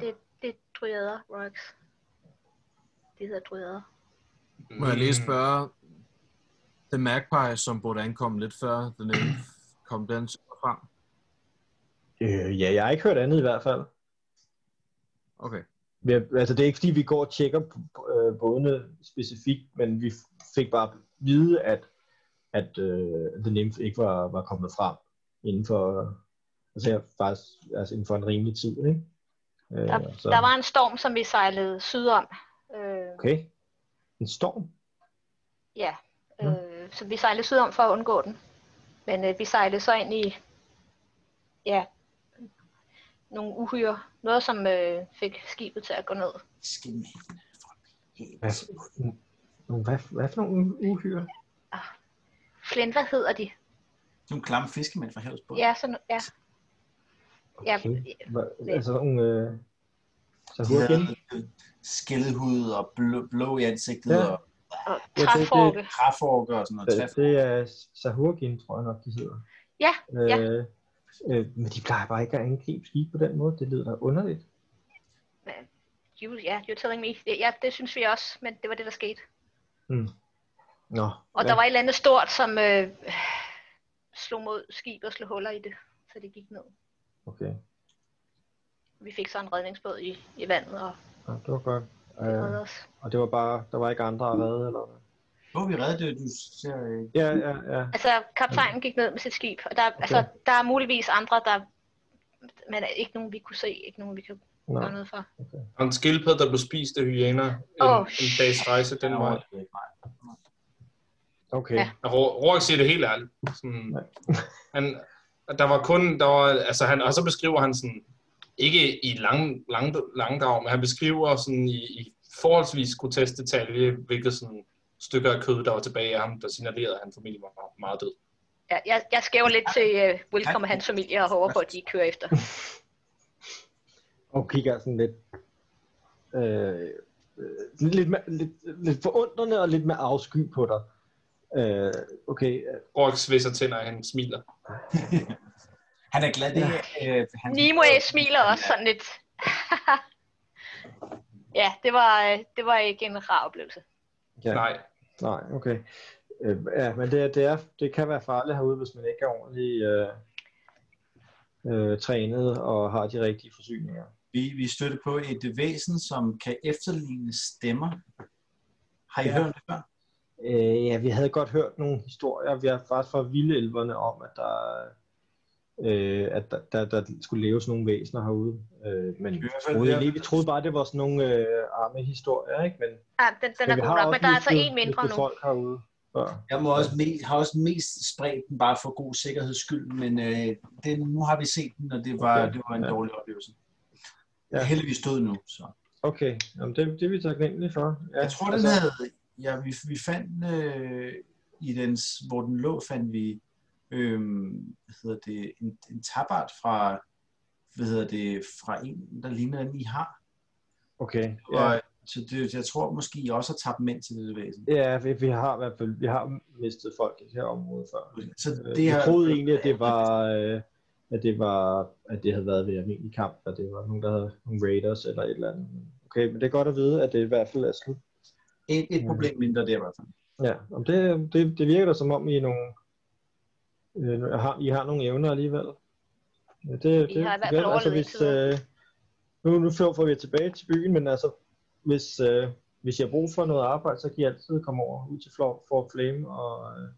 Speaker 4: Det, det er dryader, Rox. De hedder dryader.
Speaker 5: Må jeg lige spørge, The Magpie, som burde ankomme lidt før, den ene, kom den så frem?
Speaker 3: øh, ja, jeg har ikke hørt andet i hvert fald.
Speaker 5: Okay.
Speaker 3: Vi, altså, det er ikke fordi, vi går og tjekker på- øh, bådene specifikt, men vi fik bare vide, at, at øh, The Nymph ikke var, var kommet frem inden for, altså, jeg, faktisk, altså inden for en rimelig tid. Ikke? Øh,
Speaker 4: Der,
Speaker 3: så,
Speaker 4: der var en storm, som vi sejlede sydom. Øh,
Speaker 3: Okay. En storm?
Speaker 4: Ja, øh, så vi sejlede sydom for at undgå den. Men øh, vi sejlede så ind i, ja, nogle uhyre. Noget, som øh, fik skibet til at gå ned.
Speaker 6: Skin.
Speaker 3: Hvad, nogle- hvad, hvad for nogle uhyre?
Speaker 4: Flint, hvad hedder de?
Speaker 6: Nogle klamme fiskemænd fra havets bund.
Speaker 4: Ja, sådan, ja. Ja,
Speaker 3: Okay. Hvad, altså nogle... Øh, så
Speaker 6: De
Speaker 3: hurtigt?
Speaker 6: havde skældehud og blå, blå i ansigtet
Speaker 3: Ja.
Speaker 6: ja. og
Speaker 4: og
Speaker 3: det-
Speaker 4: træforke.
Speaker 6: træforker og sådan noget.
Speaker 3: Det, det er Sahurgin, tror jeg nok, de hedder.
Speaker 4: Ja, ja.
Speaker 3: Øh, øh, men de plejer bare ikke at angribe skib på den måde. Det lyder da underligt.
Speaker 4: You, ja, you're telling me. Det, ja, det synes vi også, men det var det, der skete.
Speaker 3: Nå,
Speaker 4: Og
Speaker 3: ja.
Speaker 4: der var et eller andet stort, som øh, slog mod skibet og slog huller i det, så det gik ned.
Speaker 3: Okay,
Speaker 4: Vi fik så en redningsbåd i, i vandet, og
Speaker 3: ja, det var godt.
Speaker 4: det reddede
Speaker 3: Øh,
Speaker 4: os.
Speaker 3: og det var bare, der var ikke andre at redde, eller hvad?
Speaker 6: Hvor vi reddet det? Du ser... øh,
Speaker 3: Ja, ja, ja.
Speaker 4: Altså, kaptajnen gik ned med sit skib, og der, okay. altså, der er muligvis andre, der... Men ikke nogen, vi kunne se, ikke nogen, vi kan Gøre noget for.
Speaker 2: Og en skildpadde, der blev spist af hyæner en,
Speaker 4: Åh,
Speaker 2: en dags rejse den vej.
Speaker 3: okay.
Speaker 4: Ja.
Speaker 2: Og Ro- Rorik siger det helt ærligt. Sådan, han, der var kun, der var, altså han, og så beskriver han sådan, ikke i lang, lang, langdrag, men han beskriver sådan i, i forholdsvis grotesk detalje, hvilke sådan stykker af kød, der var tilbage af ham, der signalerede, at hans familie var meget død.
Speaker 4: Ja, jeg, jeg skæver lidt til uh, Wilcom og hans familie og håber på, at de kører efter.
Speaker 3: Og kigger sådan lidt, øh, øh, lidt, med, lidt, lidt forundrende og lidt med afsky på dig. Øh, okay, øh,
Speaker 2: Rorik svidser tænder, og han smiler.
Speaker 6: Han er glad, det er... Øh, han,
Speaker 4: Nimue smiler også sådan lidt. ja, det var, øh, det var ikke en rar oplevelse.
Speaker 3: ja,
Speaker 2: Nej,
Speaker 3: nej, okay. Øh, ja, men det, er- det, er, det kan være farligt herude, hvis man ikke er ordentligt øh, øh, trænet og har de rigtige forsyninger.
Speaker 6: Vi, vi støtter på et væsen, som kan efterligne stemmer. Har I
Speaker 3: Ja.
Speaker 6: hørt det før?
Speaker 3: Øh, ja, vi havde godt hørt nogle historier. Vi har faktisk fra vildelverne om, at der, øh, at der, der, der skulle leve sådan nogle væsener herude. Øh, men
Speaker 6: I
Speaker 3: vi
Speaker 6: hvert fald
Speaker 3: troede, egentlig, vi troede bare, det var sådan nogle øh, arme historier, ikke? Men,
Speaker 4: Ja, den, den er
Speaker 3: men
Speaker 4: god nok, men der er altså en mindre nu.
Speaker 3: folk herude. Før.
Speaker 6: Jeg må også me, har også mest spredt den bare for god sikkerheds skyld, men øh, det, nu har vi set den, og det var,
Speaker 3: okay.
Speaker 6: det var en
Speaker 3: ja.
Speaker 6: dårlig oplevelse.
Speaker 3: Ja.
Speaker 6: Ja. Heldigvis stod nu, så.
Speaker 3: Okay, Jamen, det, det er vi taknemmelige for. Ja,
Speaker 6: Jeg tror, den
Speaker 3: altså,
Speaker 6: havde... Ja, vi, vi fandt øh, i dens, hvor den lå, fandt vi øh, hvad hedder det, en, en tabart fra, hvad hedder det, fra en, der ligner den, I har.
Speaker 3: Okay,
Speaker 6: Ja.
Speaker 3: ja,
Speaker 6: Og, så det, jeg tror måske, I også har tabt mænd til det væsen.
Speaker 3: ja vi, vi har i hvert fald vi har mistet folk i det her område før.
Speaker 6: Så
Speaker 3: Øh,
Speaker 6: det
Speaker 3: vi
Speaker 6: her,
Speaker 3: troede egentlig, at det var, øh, at det var, at det havde været ved almindelig kamp, at det var nogen, der havde nogle raiders eller et eller andet. Okay, men det er godt at vide, at det i hvert fald er slut.
Speaker 6: et, et problem mindre der i hvert fald.
Speaker 3: Ja, om det, det, det virker da som om, I nogle, øh, har, I har nogle evner alligevel. Ja, det, det,
Speaker 4: I har i hvert
Speaker 3: det-
Speaker 4: fald overlevet
Speaker 3: hvis, øh, nu, nu får vi tilbage til byen, men altså, hvis, øh, hvis jeg har brug for noget arbejde, så kan I altid komme over ud til Flor, for Flame, og øh,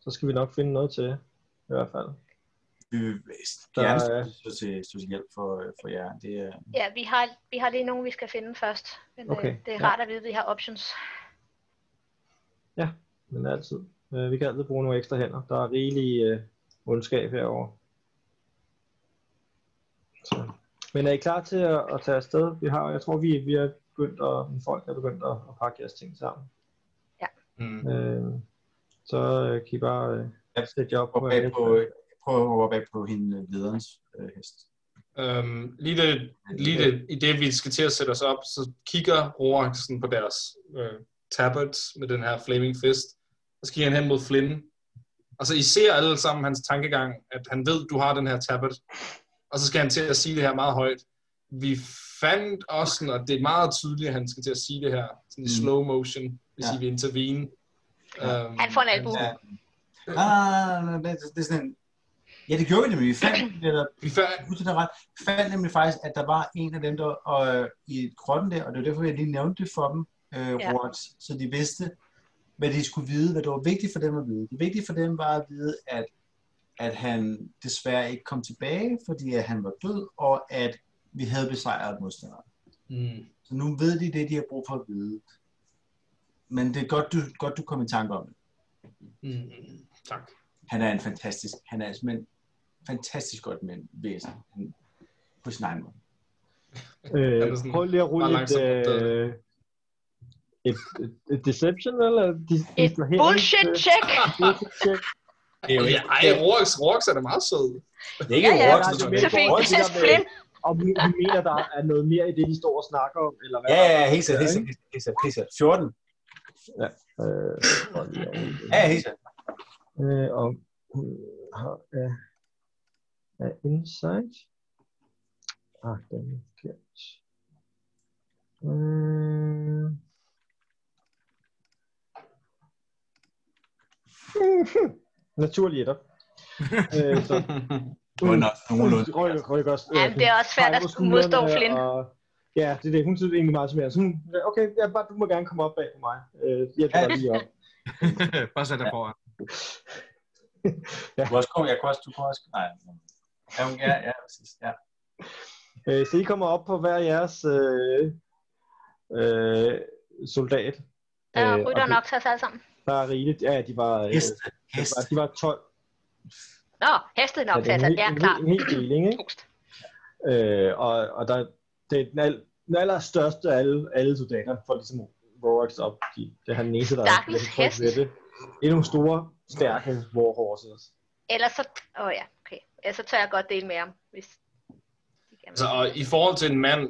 Speaker 3: så skal vi nok finde noget til i hvert fald.
Speaker 6: Vi vil
Speaker 3: Der
Speaker 6: gerne
Speaker 3: er-
Speaker 6: stå til, stå til hjælp for, for jer. Det er,
Speaker 4: Ja, vi har, vi har lige nogen, vi skal finde først. Men
Speaker 3: Okay,
Speaker 4: øh, det er
Speaker 3: ja.
Speaker 4: rart at vide, at vi har options.
Speaker 3: Men altid. Øh, vi kan altid bruge nogle ekstra hænder. Der er rigelig øh, ondskab herovre. Så. Men er I klar til at, at tage afsted? Vi har, jeg tror, vi, vi er begyndt at, folk er begyndt at, at pakke jeres ting sammen.
Speaker 2: Mm.
Speaker 3: Øh, så øh, kan I bare øh, sætte jer op på,
Speaker 6: bag på, prøv at på hende øh, lederens øh, hest.
Speaker 2: Øhm, lige det, lige det, i det, vi skal til at sætte os op, så kigger Rorak sådan på deres øh, tablets med den her flaming fist, og så kigger han hen mod Flynn. Og så I ser alle sammen hans tankegang, at han ved, du har den her tablet. Og så skal han til at sige det her meget højt. Vi fandt også, og det er meget tydeligt, at han skal til at sige det her sådan i
Speaker 6: Mm.
Speaker 2: slow motion, hvis
Speaker 6: Ja.
Speaker 2: I vil intervene.
Speaker 6: Ja.
Speaker 2: Øhm,
Speaker 4: Han får en albu.
Speaker 6: Ja. Ah, nej, nej, det, det er sådan en... Ja, det gjorde vi nemlig. Vi fandt, eller,
Speaker 2: Vi fandt,
Speaker 6: ret, fandt nemlig faktisk, at der var en af dem, der øh, i grotten der, og det var derfor, jeg lige nævnte det for dem, øh,
Speaker 4: Ja.
Speaker 6: ja. så de vidste, hvad de skulle vide, hvad det var vigtigt for dem at vide. Det vigtige for dem var at vide, at, at han desværre ikke kom tilbage, fordi at han var død, og at vi havde besejret modstanderen.
Speaker 2: mm,
Speaker 6: Så nu ved de det, de har brug for at vide. Men det er godt, du, godt, du kom i tanke om det.
Speaker 2: mm, tak.
Speaker 6: Han er en fantastisk, han er simpelthen fantastisk godt med væsen. Han, på sin egen måde.
Speaker 3: Øh,
Speaker 2: sådan
Speaker 3: prøv lige at rulle et, øh, et, et, et deception, eller? Dis,
Speaker 4: Et bullshit check!
Speaker 3: bullshit check.
Speaker 6: Det er jo
Speaker 2: Ja, ej, Rorax, Rorax er da meget sød.
Speaker 6: det er ikke
Speaker 4: Ja, ja,
Speaker 3: ja,
Speaker 6: som
Speaker 3: det er med-
Speaker 4: Flynn.
Speaker 3: Og vi, mener, der er noget mere i det, de står og snakker om, eller hvad?
Speaker 6: Ja, ja, helt sikkert, helt sikkert, helt sikkert, helt sikkert. 14.
Speaker 3: Øh, prøv lige at rulle det.
Speaker 6: Ja, helt sikkert.
Speaker 3: Øh, og hun har er, er insight. Ah, den er forkert. Øh. Naturlig etter. øh, så hun rykker, rykker også,
Speaker 4: Ja, det er også svært at modstå Flynn.
Speaker 3: Og, ja, det er det. Hun synes egentlig meget jeg. Så hun, okay, ja, bare, du må gerne komme op bag på mig. Øh, jeg tager
Speaker 6: Ja.
Speaker 3: lige op.
Speaker 5: Bare sæt dig foran.
Speaker 6: Du kan også komme, jeg kan også, du kan også, nej. Ja, ja, ja, præcis, ja.
Speaker 3: Øh, så I kommer op på hver jeres øh, øh, soldat.
Speaker 4: Der
Speaker 3: Øh,
Speaker 4: rytter
Speaker 3: og
Speaker 4: nok til os alle sammen.
Speaker 3: Der er rigeligt. Ja, de var, øh,
Speaker 6: Hest,
Speaker 3: de var, de var 12.
Speaker 4: Nå, hestet nok
Speaker 3: Ja,
Speaker 4: til
Speaker 3: det
Speaker 4: os.
Speaker 3: er en,
Speaker 4: Ja,
Speaker 3: hel- en, en hel deling, ikke? Øh, og, og der, det er den, al, den allerstørste af alle, alle soldater for ligesom Rorax op. De, det er han eneste, der
Speaker 4: Stakkels
Speaker 3: trykke
Speaker 4: hest.
Speaker 3: Det er nogle store, stærke warhorses.
Speaker 4: Ellers så... Åh oh, ja, Ellers så tør jeg godt dele med ham, hvis kan.
Speaker 2: Altså, og i forhold til en mand,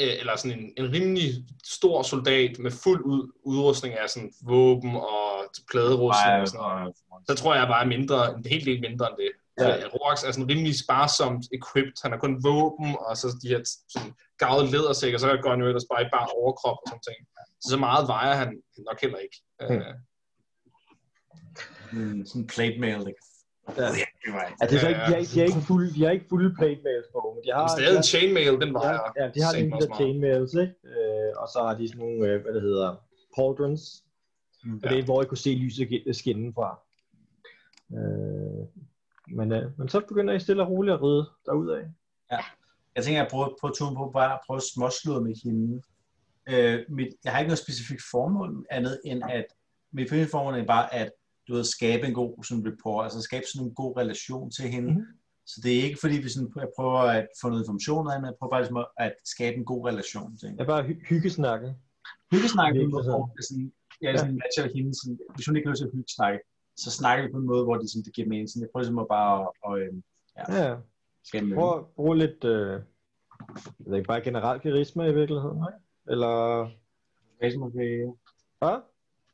Speaker 2: øh, eller sådan en, en rimelig stor soldat med fuld ud, udrustning af sådan våben og pladerustning og sådan noget, så tror jeg bare er mindre, en hel del mindre end det.
Speaker 3: Ja.
Speaker 2: Ja. Rorax er sådan rimelig sparsomt equipped. Han har kun våben, og så de her sådan gavet lædersæk, og så går han jo ellers bare i bare overkrop og sådan ting. Så så meget vejer han nok heller ikke.
Speaker 3: Mm.
Speaker 2: Øh,
Speaker 6: Mm, sådan plate mail, det
Speaker 3: Ja.
Speaker 6: Ja, det var
Speaker 3: Altså, er så ikke, de, har, ikke- de, har ikke fulde, de har ikke fulde plate mails på, men de har...
Speaker 2: men stadig en chainmail, den
Speaker 3: Ja,
Speaker 2: vejer.
Speaker 3: ja, de har de
Speaker 2: også
Speaker 3: der chainmails, ikke? Øh, og så har de sådan nogle, øh, hvad det hedder, pauldrons.
Speaker 6: Mm.
Speaker 3: Og det er, hvor I kunne se lyset skinne fra. Øh, men, øh, men så begynder I stille og roligt at ride derudad.
Speaker 6: Jeg tænker, at jeg prøver på turen på bare at prøve at småslå med hende. Øh, mit, jeg har ikke noget specifikt formål andet end at, mit formål er bare at, du ved, skabe en god sådan rapport, altså skabe sådan en god relation til hende. Mm-hmm. Så det er ikke fordi, vi sådan, jeg prøver at få noget information af hende, men jeg prøver bare ligesom at, at skabe en god relation til hende.
Speaker 3: Er bare hy- hyggesnakke.
Speaker 6: Hyggesnakke
Speaker 3: Virkelig
Speaker 6: måde,
Speaker 3: sådan.
Speaker 6: det jeg ja. sådan matcher hende, sådan, hvis hun ikke har lyst til at hyggesnakke, så snakker vi på en måde, hvor det, sådan, det giver mening. Sådan, jeg prøver ligesom at bare at, at, at ja,
Speaker 3: Ja, prøv at bruge lidt, øh, jeg ved ikke, bare generelt karisma i virkeligheden, ikke? Eller,
Speaker 6: Persuasion, okay.
Speaker 3: hvad?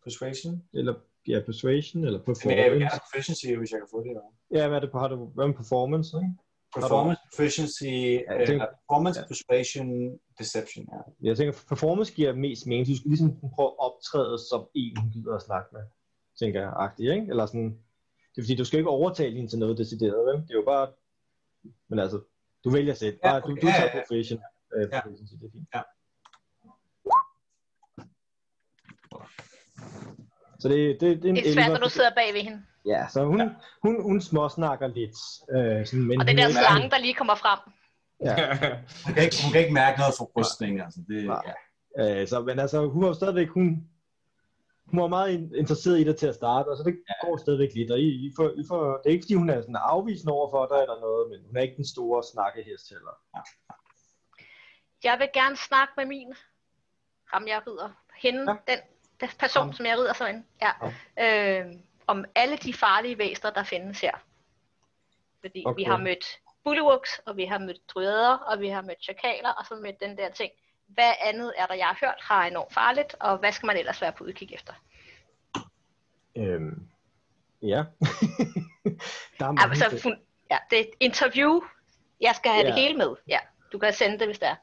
Speaker 6: Persuasion?
Speaker 3: Eller, ja, persuasion, eller
Speaker 6: Men jeg vil
Speaker 3: performance.
Speaker 6: gerne have proficiency, hvis jeg kan få det. Ja.
Speaker 3: Ja, hvad er det på, har du, hvad med performance, ikke?
Speaker 6: Performance, proficiency,
Speaker 3: jeg
Speaker 6: ja,
Speaker 3: tænker-
Speaker 6: performance,
Speaker 3: ja.
Speaker 6: persuasion, deception, ja.
Speaker 3: Jeg tænker, performance giver mest mening. Du skal ligesom prøve at optræde som en, hun gider at snakke med, tænker jeg, agtigt, ikke? Eller sådan, det er fordi, du skal ikke overtale hende til noget decideret, vel? Det er jo bare, men altså, du vælger selv.
Speaker 6: Ja,
Speaker 3: Bare, du, du tager
Speaker 6: ja, ja.
Speaker 3: profession. Øh,
Speaker 6: Ja.
Speaker 3: proficiency, det er fint.
Speaker 6: Ja.
Speaker 3: Så det, det, det er
Speaker 4: Det er svært, når
Speaker 3: 11.
Speaker 4: du sidder bag ved hende.
Speaker 3: Ja, så hun, hun, hun småsnakker lidt. Øh, sådan, men
Speaker 4: Og det
Speaker 3: hun
Speaker 4: der
Speaker 3: er-
Speaker 4: slange, der lige kommer frem.
Speaker 3: Ja.
Speaker 6: Hun kan ikke, hun kan ikke mærke noget for rustning, altså. Det,
Speaker 3: Nej.
Speaker 6: ja.
Speaker 3: Øh, så, men altså, hun var stadigvæk, hun, hun var meget in- interesseret i det til at starte, og så det går stadigvæk lidt. Og I, I får, I får, det er ikke fordi, hun er sådan afvisende over for dig eller noget, men hun er ikke den store snakkehest heller.
Speaker 4: Jeg vil gerne snakke med min, ham jeg rider. Hende,
Speaker 3: Ja.
Speaker 4: ja. den, den person,
Speaker 3: Ham.
Speaker 4: som jeg rider sådan. Ja. Øh, om alle de farlige væsener, der findes her. Fordi okay. Vi har mødt bullywugs, og vi har mødt drøder, og vi har mødt chakaler, og så mødt den der ting. Hvad andet er der, jeg har hørt, har enormt farligt, og hvad skal man ellers være på udkig efter?
Speaker 3: Øhm, ja. der er
Speaker 4: Ja, altså, fun- ja, det er et interview. Jeg skal have
Speaker 3: Ja.
Speaker 4: det hele med. Ja, du kan sende det, hvis det er.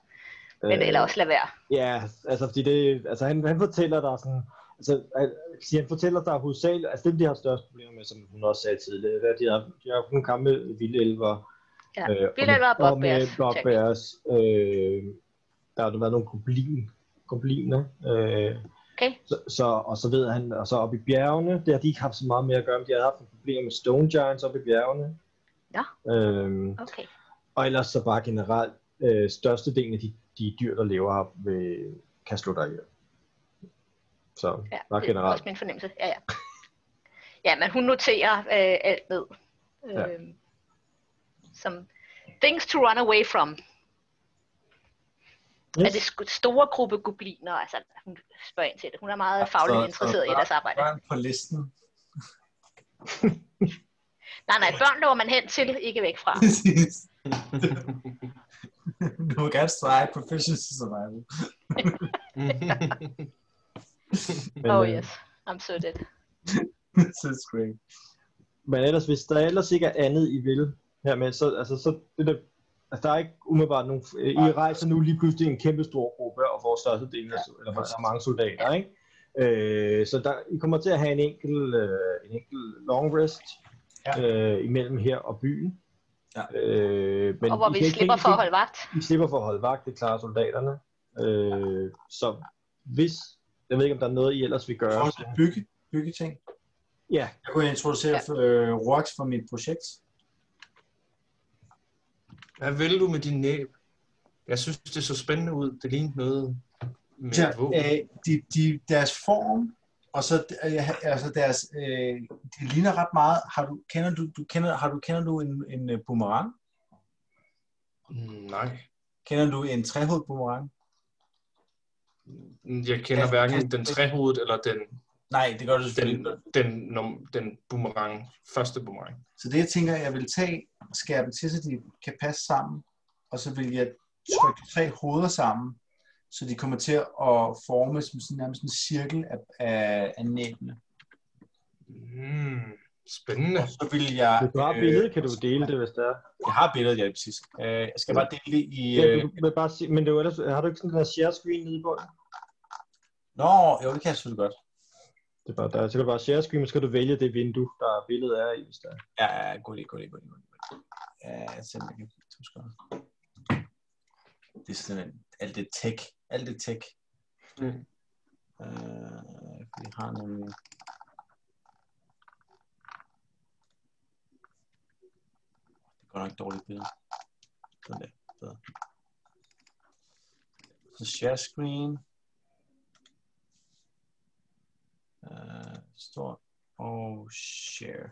Speaker 4: Men
Speaker 3: Øh,
Speaker 4: eller også lade være.
Speaker 3: Ja, altså fordi det, altså han, han fortæller dig sådan, altså han, siger, han fortæller dig hovedsageligt, altså det de har største problemer med, som hun også sagde tidligere, det er, at de har, de har nogle kampe vilde elver,
Speaker 4: Ja.
Speaker 3: øh,
Speaker 4: Vilde elver og
Speaker 3: og med
Speaker 4: bugbears,
Speaker 3: øh, der har der været nogle goblin, gobliner, øh,
Speaker 4: Okay.
Speaker 3: så, så, og så ved han, og så oppe i bjergene, det har de ikke haft så meget med at gøre, men de har haft nogle problemer med stone giants oppe i bjergene.
Speaker 4: Ja.
Speaker 3: Øhm,
Speaker 4: Okay.
Speaker 3: og ellers så bare generelt, øh, størstedelen af de, de dyr, der lever her, vil, kan slå dig ihjel. Så
Speaker 4: Ja,
Speaker 3: bare
Speaker 4: det er
Speaker 3: generelt.
Speaker 4: også min fornemmelse. Ja, ja. Ja, men hun noterer øh, alt ned. Øh,
Speaker 3: Ja.
Speaker 4: Som things to run away from. Yes. Er det sk- store gruppe gobliner? Altså, hun spørger ind til det. Hun er meget fagligt interesseret i deres arbejde.
Speaker 6: Børn på listen.
Speaker 4: Nej, nej, børn løber man hen til, ikke væk fra.
Speaker 6: Gerne strege proficiency survival.
Speaker 4: Oh
Speaker 3: øh,
Speaker 4: yes, I'm so dead.
Speaker 6: That's great.
Speaker 3: Men ellers, hvis der ellers ikke er andet, I vil her med, så, altså, så det der, altså, der er ikke umiddelbart nogen... øh, I rejser nu lige pludselig en kæmpe stor gruppe og får størstedelen af, eller for, så mange soldater, ikke? Øh, så der, I kommer til at have en enkelt, øh, en enkelt long rest
Speaker 6: Ja.
Speaker 3: øh, imellem her og byen.
Speaker 6: Ja.
Speaker 3: Øh, men
Speaker 4: Og hvor vi
Speaker 3: ikke-
Speaker 4: slipper
Speaker 3: I
Speaker 4: for at holde vagt.
Speaker 3: I slipper for at holde vagt, det klarer soldaterne. Øh, så hvis, jeg ved ikke om der er noget, I ellers vil gøre.
Speaker 6: Også bygge, bygge ting.
Speaker 3: Ja,
Speaker 6: Jeg kunne introducere ja. øh, Rox for mit projekt.
Speaker 2: Hvad vil du med din næb? Jeg synes, det så spændende ud. Det ligner noget med
Speaker 6: Ja, øh, de, de, deres form, og så øh, altså deres, øh, de ligner ret meget. Har du, kender du, du kender, har du, kender du en, en øh, boomerang?
Speaker 2: Mm, Nej.
Speaker 6: Kender du en trehovedet boomerang?
Speaker 2: Jeg kender
Speaker 6: Ja,
Speaker 2: hverken
Speaker 6: kan-
Speaker 2: den trehovedet eller den,
Speaker 6: Nej, det gør du selvfølgelig
Speaker 2: den,
Speaker 6: ikke.
Speaker 2: den, num, den boomerang, første boomerang.
Speaker 6: Så det jeg tænker, jeg vil tage, skære dem til, så de kan passe sammen, og så vil jeg trykke tre hoveder sammen, så de kommer til at forme som sådan, nærmest en cirkel af, af, af næbene.
Speaker 2: Mm, spændende.
Speaker 6: Og så vil jeg...
Speaker 3: hvis du har
Speaker 6: øh,
Speaker 3: billedet, kan du dele det, hvis der er.
Speaker 6: Jeg har billedet, ja, præcis. Øh, Jeg skal bare dele det i...
Speaker 3: Ja,
Speaker 6: øh,
Speaker 3: du vil bare sige, men det er jo ellers, har du ikke sådan en der share screen nede i bunden?
Speaker 6: Nå, jo, det kan jeg selvfølgelig godt.
Speaker 3: Det er bare, der, så kan du bare share screen, men så skal du vælge det vindue, der billedet er i. Hvis der er.
Speaker 6: Ja, ja, god idé, god idé, god idé. Ja, jeg to sekunder. Det er sådan alt det tech, alt det tech.
Speaker 2: Mm.
Speaker 6: Øh, vi har nemlig... Det er godt nok dårligt billede. Sådan der, bedre. Så share screen. Uh, stort og share.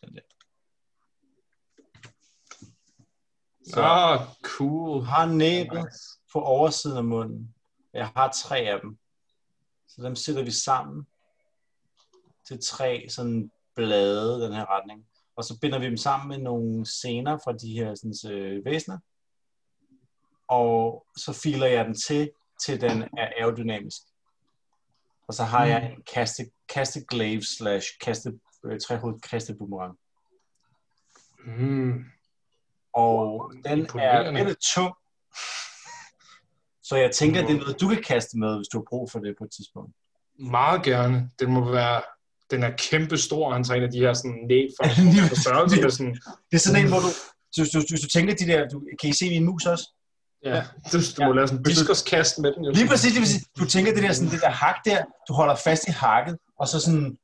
Speaker 6: Den der. Så
Speaker 2: Ah, cool.
Speaker 6: du har næbet
Speaker 2: Nice.
Speaker 6: på oversiden af munden. Jeg har tre af dem. Så dem sætter vi sammen til tre sådan blade, den her retning. Og så binder vi dem sammen med nogle scener fra de her sådan, øh, væsener. Og så filer jeg den til, til den er aerodynamisk. Og så har jeg en kaste, kaste glaive slash kaste, øh, trehovedet kaste boomerang.
Speaker 2: Mm.
Speaker 6: Og den er lidt tung. Så jeg tænker, det er noget, du kan kaste med, hvis du har brug for det på et tidspunkt.
Speaker 2: Meget gerne. Den må være... Den er kæmpe stor. Han af de her sådan næb for, for størrelse med sådan...
Speaker 6: Det er sådan en, hvor du, hvis du, hvis du tænker de der, du, kan I se min mus også?
Speaker 2: Ja, du, du må lave sådan en diskoskast med den.
Speaker 6: Lige præcis, lige præcis. Du tænker det der, sådan, det der hak der, du holder fast i hakket, og så sådan,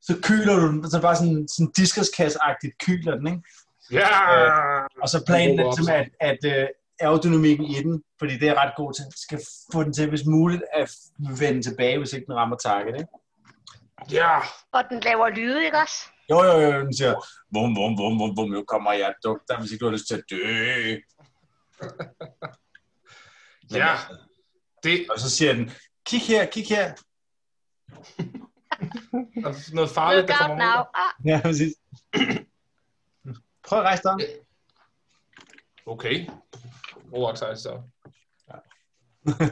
Speaker 6: så kyler du den, så bare sådan, sådan diskoskasse-agtigt kyler den, ikke?
Speaker 2: Ja!
Speaker 6: Og så planen er simpelthen, at, at, øh, aerodynamikken i den, fordi det er ret god til. Skal få den til, hvis muligt, at vende tilbage, hvis ikke den rammer target, ikke?
Speaker 2: Ja,
Speaker 4: Og den laver lyde, ikke også?
Speaker 6: Jo, jo, jo, den siger, vum, vum, vum, vum, vum, nu kommer jeg duk dig, hvis ikke du har lyst til at dø.
Speaker 2: Ja. Det
Speaker 6: Og så siger den, kig her, kig her.
Speaker 2: er noget farligt, der kommer.
Speaker 4: Ah,
Speaker 6: Ja, præcis. Prøv at rejse dig. op.
Speaker 2: Okay. Roax sig så.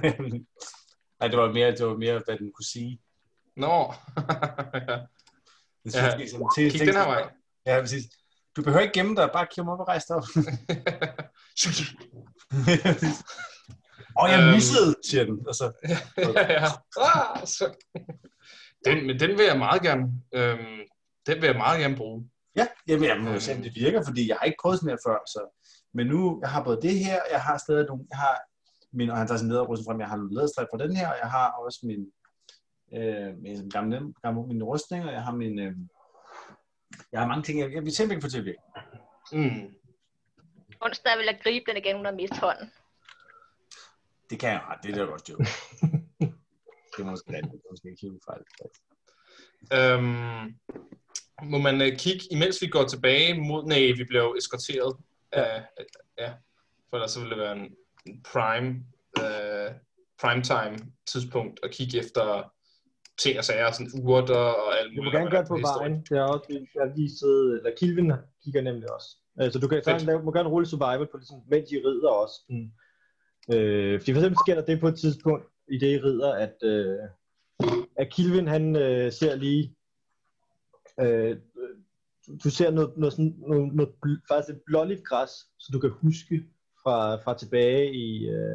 Speaker 6: Nej, det var mere, det var mere, hvad den kunne sige.
Speaker 2: Nå. ja.
Speaker 6: Det
Speaker 2: Ja,
Speaker 6: synes jeg, sådan, til,
Speaker 2: Kig den her vej.
Speaker 6: Ja, præcis. Du behøver ikke gemme dig, bare kigge op og rejse dig op. Åh, oh, jeg
Speaker 2: Øhm.
Speaker 6: missede, siger den. Og så,
Speaker 2: ja, ja. Ah, så. Den, men den vil jeg meget gerne, øhm, den vil jeg meget gerne bruge.
Speaker 6: Ja, jamen, jeg må jo se, om det virker, fordi jeg har ikke prøvet sådan her før. Så. Men nu, jeg har både det her, jeg har stadig nogle, jeg har min, og han tager sin lederrustning frem, jeg har nogle lederstræk fra den her, og jeg har også min, øh, min gamle, gamle min rustning, og jeg har min, øh, jeg har mange ting, jeg, jeg vil simpelthen få til at virke.
Speaker 2: Mm.
Speaker 4: onsdag vil jeg gribe den igen, hun har mistet hånden.
Speaker 6: Det kan jeg ret, det er da godt jo. det er måske det er måske ikke helt fejl.
Speaker 2: Øhm, må man øh, kigge, imens vi går tilbage mod... Nej, vi blev eskorteret af... af- Ja, for ellers så ville det være en prime, øh, primetime tidspunkt at kigge efter ting og sager, sådan urter og alt
Speaker 3: Du
Speaker 2: muligt.
Speaker 3: må gerne
Speaker 2: hvad
Speaker 3: gøre det på vejen. Det er også, jeg har lige siddet, eller Kilvin kigger nemlig også. Altså, du kan sagtens lave, må gerne rulle survival på ligesom, mens I rider også. Mm. Øh, fordi for eksempel sker der det på et tidspunkt, i det I rider, at, øh, at Kilvin han øh, ser lige, øh, du ser noget, noget, sådan, noget, noget bl- faktisk et blåligt græs, så du kan huske fra, fra tilbage i øh,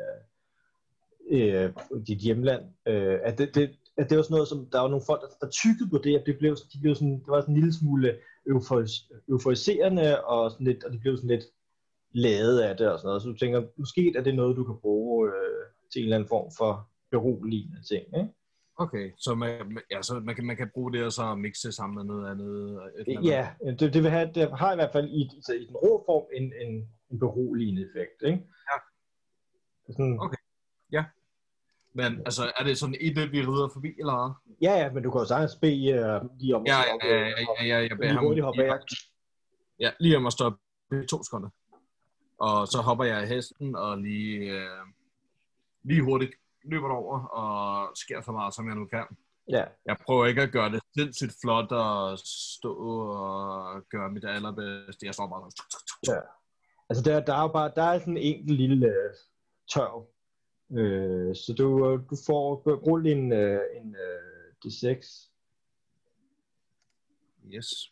Speaker 3: øh, dit hjemland, øh, at, det, det, at det var sådan noget, som der var nogle folk, der, der tykkede på det, at det blev, de blev sådan, det var sådan en lille smule euforis, euforiserende, og, sådan lidt, og det blev sådan lidt ladet af det og sådan noget. Så du tænker, måske er det noget, du kan bruge øh, til en eller anden form for beroligende ting, ikke?
Speaker 5: Okay, så man, ja, så man, kan, man kan bruge det og så mixe sammen med noget andet. et eller andet.
Speaker 3: Ja, det, det, vil have, det har i hvert fald i, altså i den rå form en, en, en beroligende effekt, ikke?
Speaker 5: Ja.
Speaker 3: Sådan,
Speaker 5: Okay. Men altså, er det sådan i det, vi rider forbi, eller hvad?
Speaker 3: Ja, ja, men du kan jo sagtens bede uh, lige om
Speaker 5: Ja,
Speaker 3: at
Speaker 5: ja, ja, ja, ja, ja, jeg beder
Speaker 3: lige
Speaker 5: ham. Ja, lige om at stoppe i to sekunder. Og så hopper jeg af hesten og lige, øh, lige hurtigt løber over og sker så meget, som jeg nu kan.
Speaker 3: Ja,
Speaker 5: Jeg prøver ikke at gøre det sindssygt flot og stå og gøre mit allerbedste. Jeg står bare
Speaker 3: ja. Altså der, der er jo bare, der er sådan en enkelt lille øh, tørv. Øh, så du, øh, du får rulle en, øh, en øh, D6.
Speaker 5: Yes.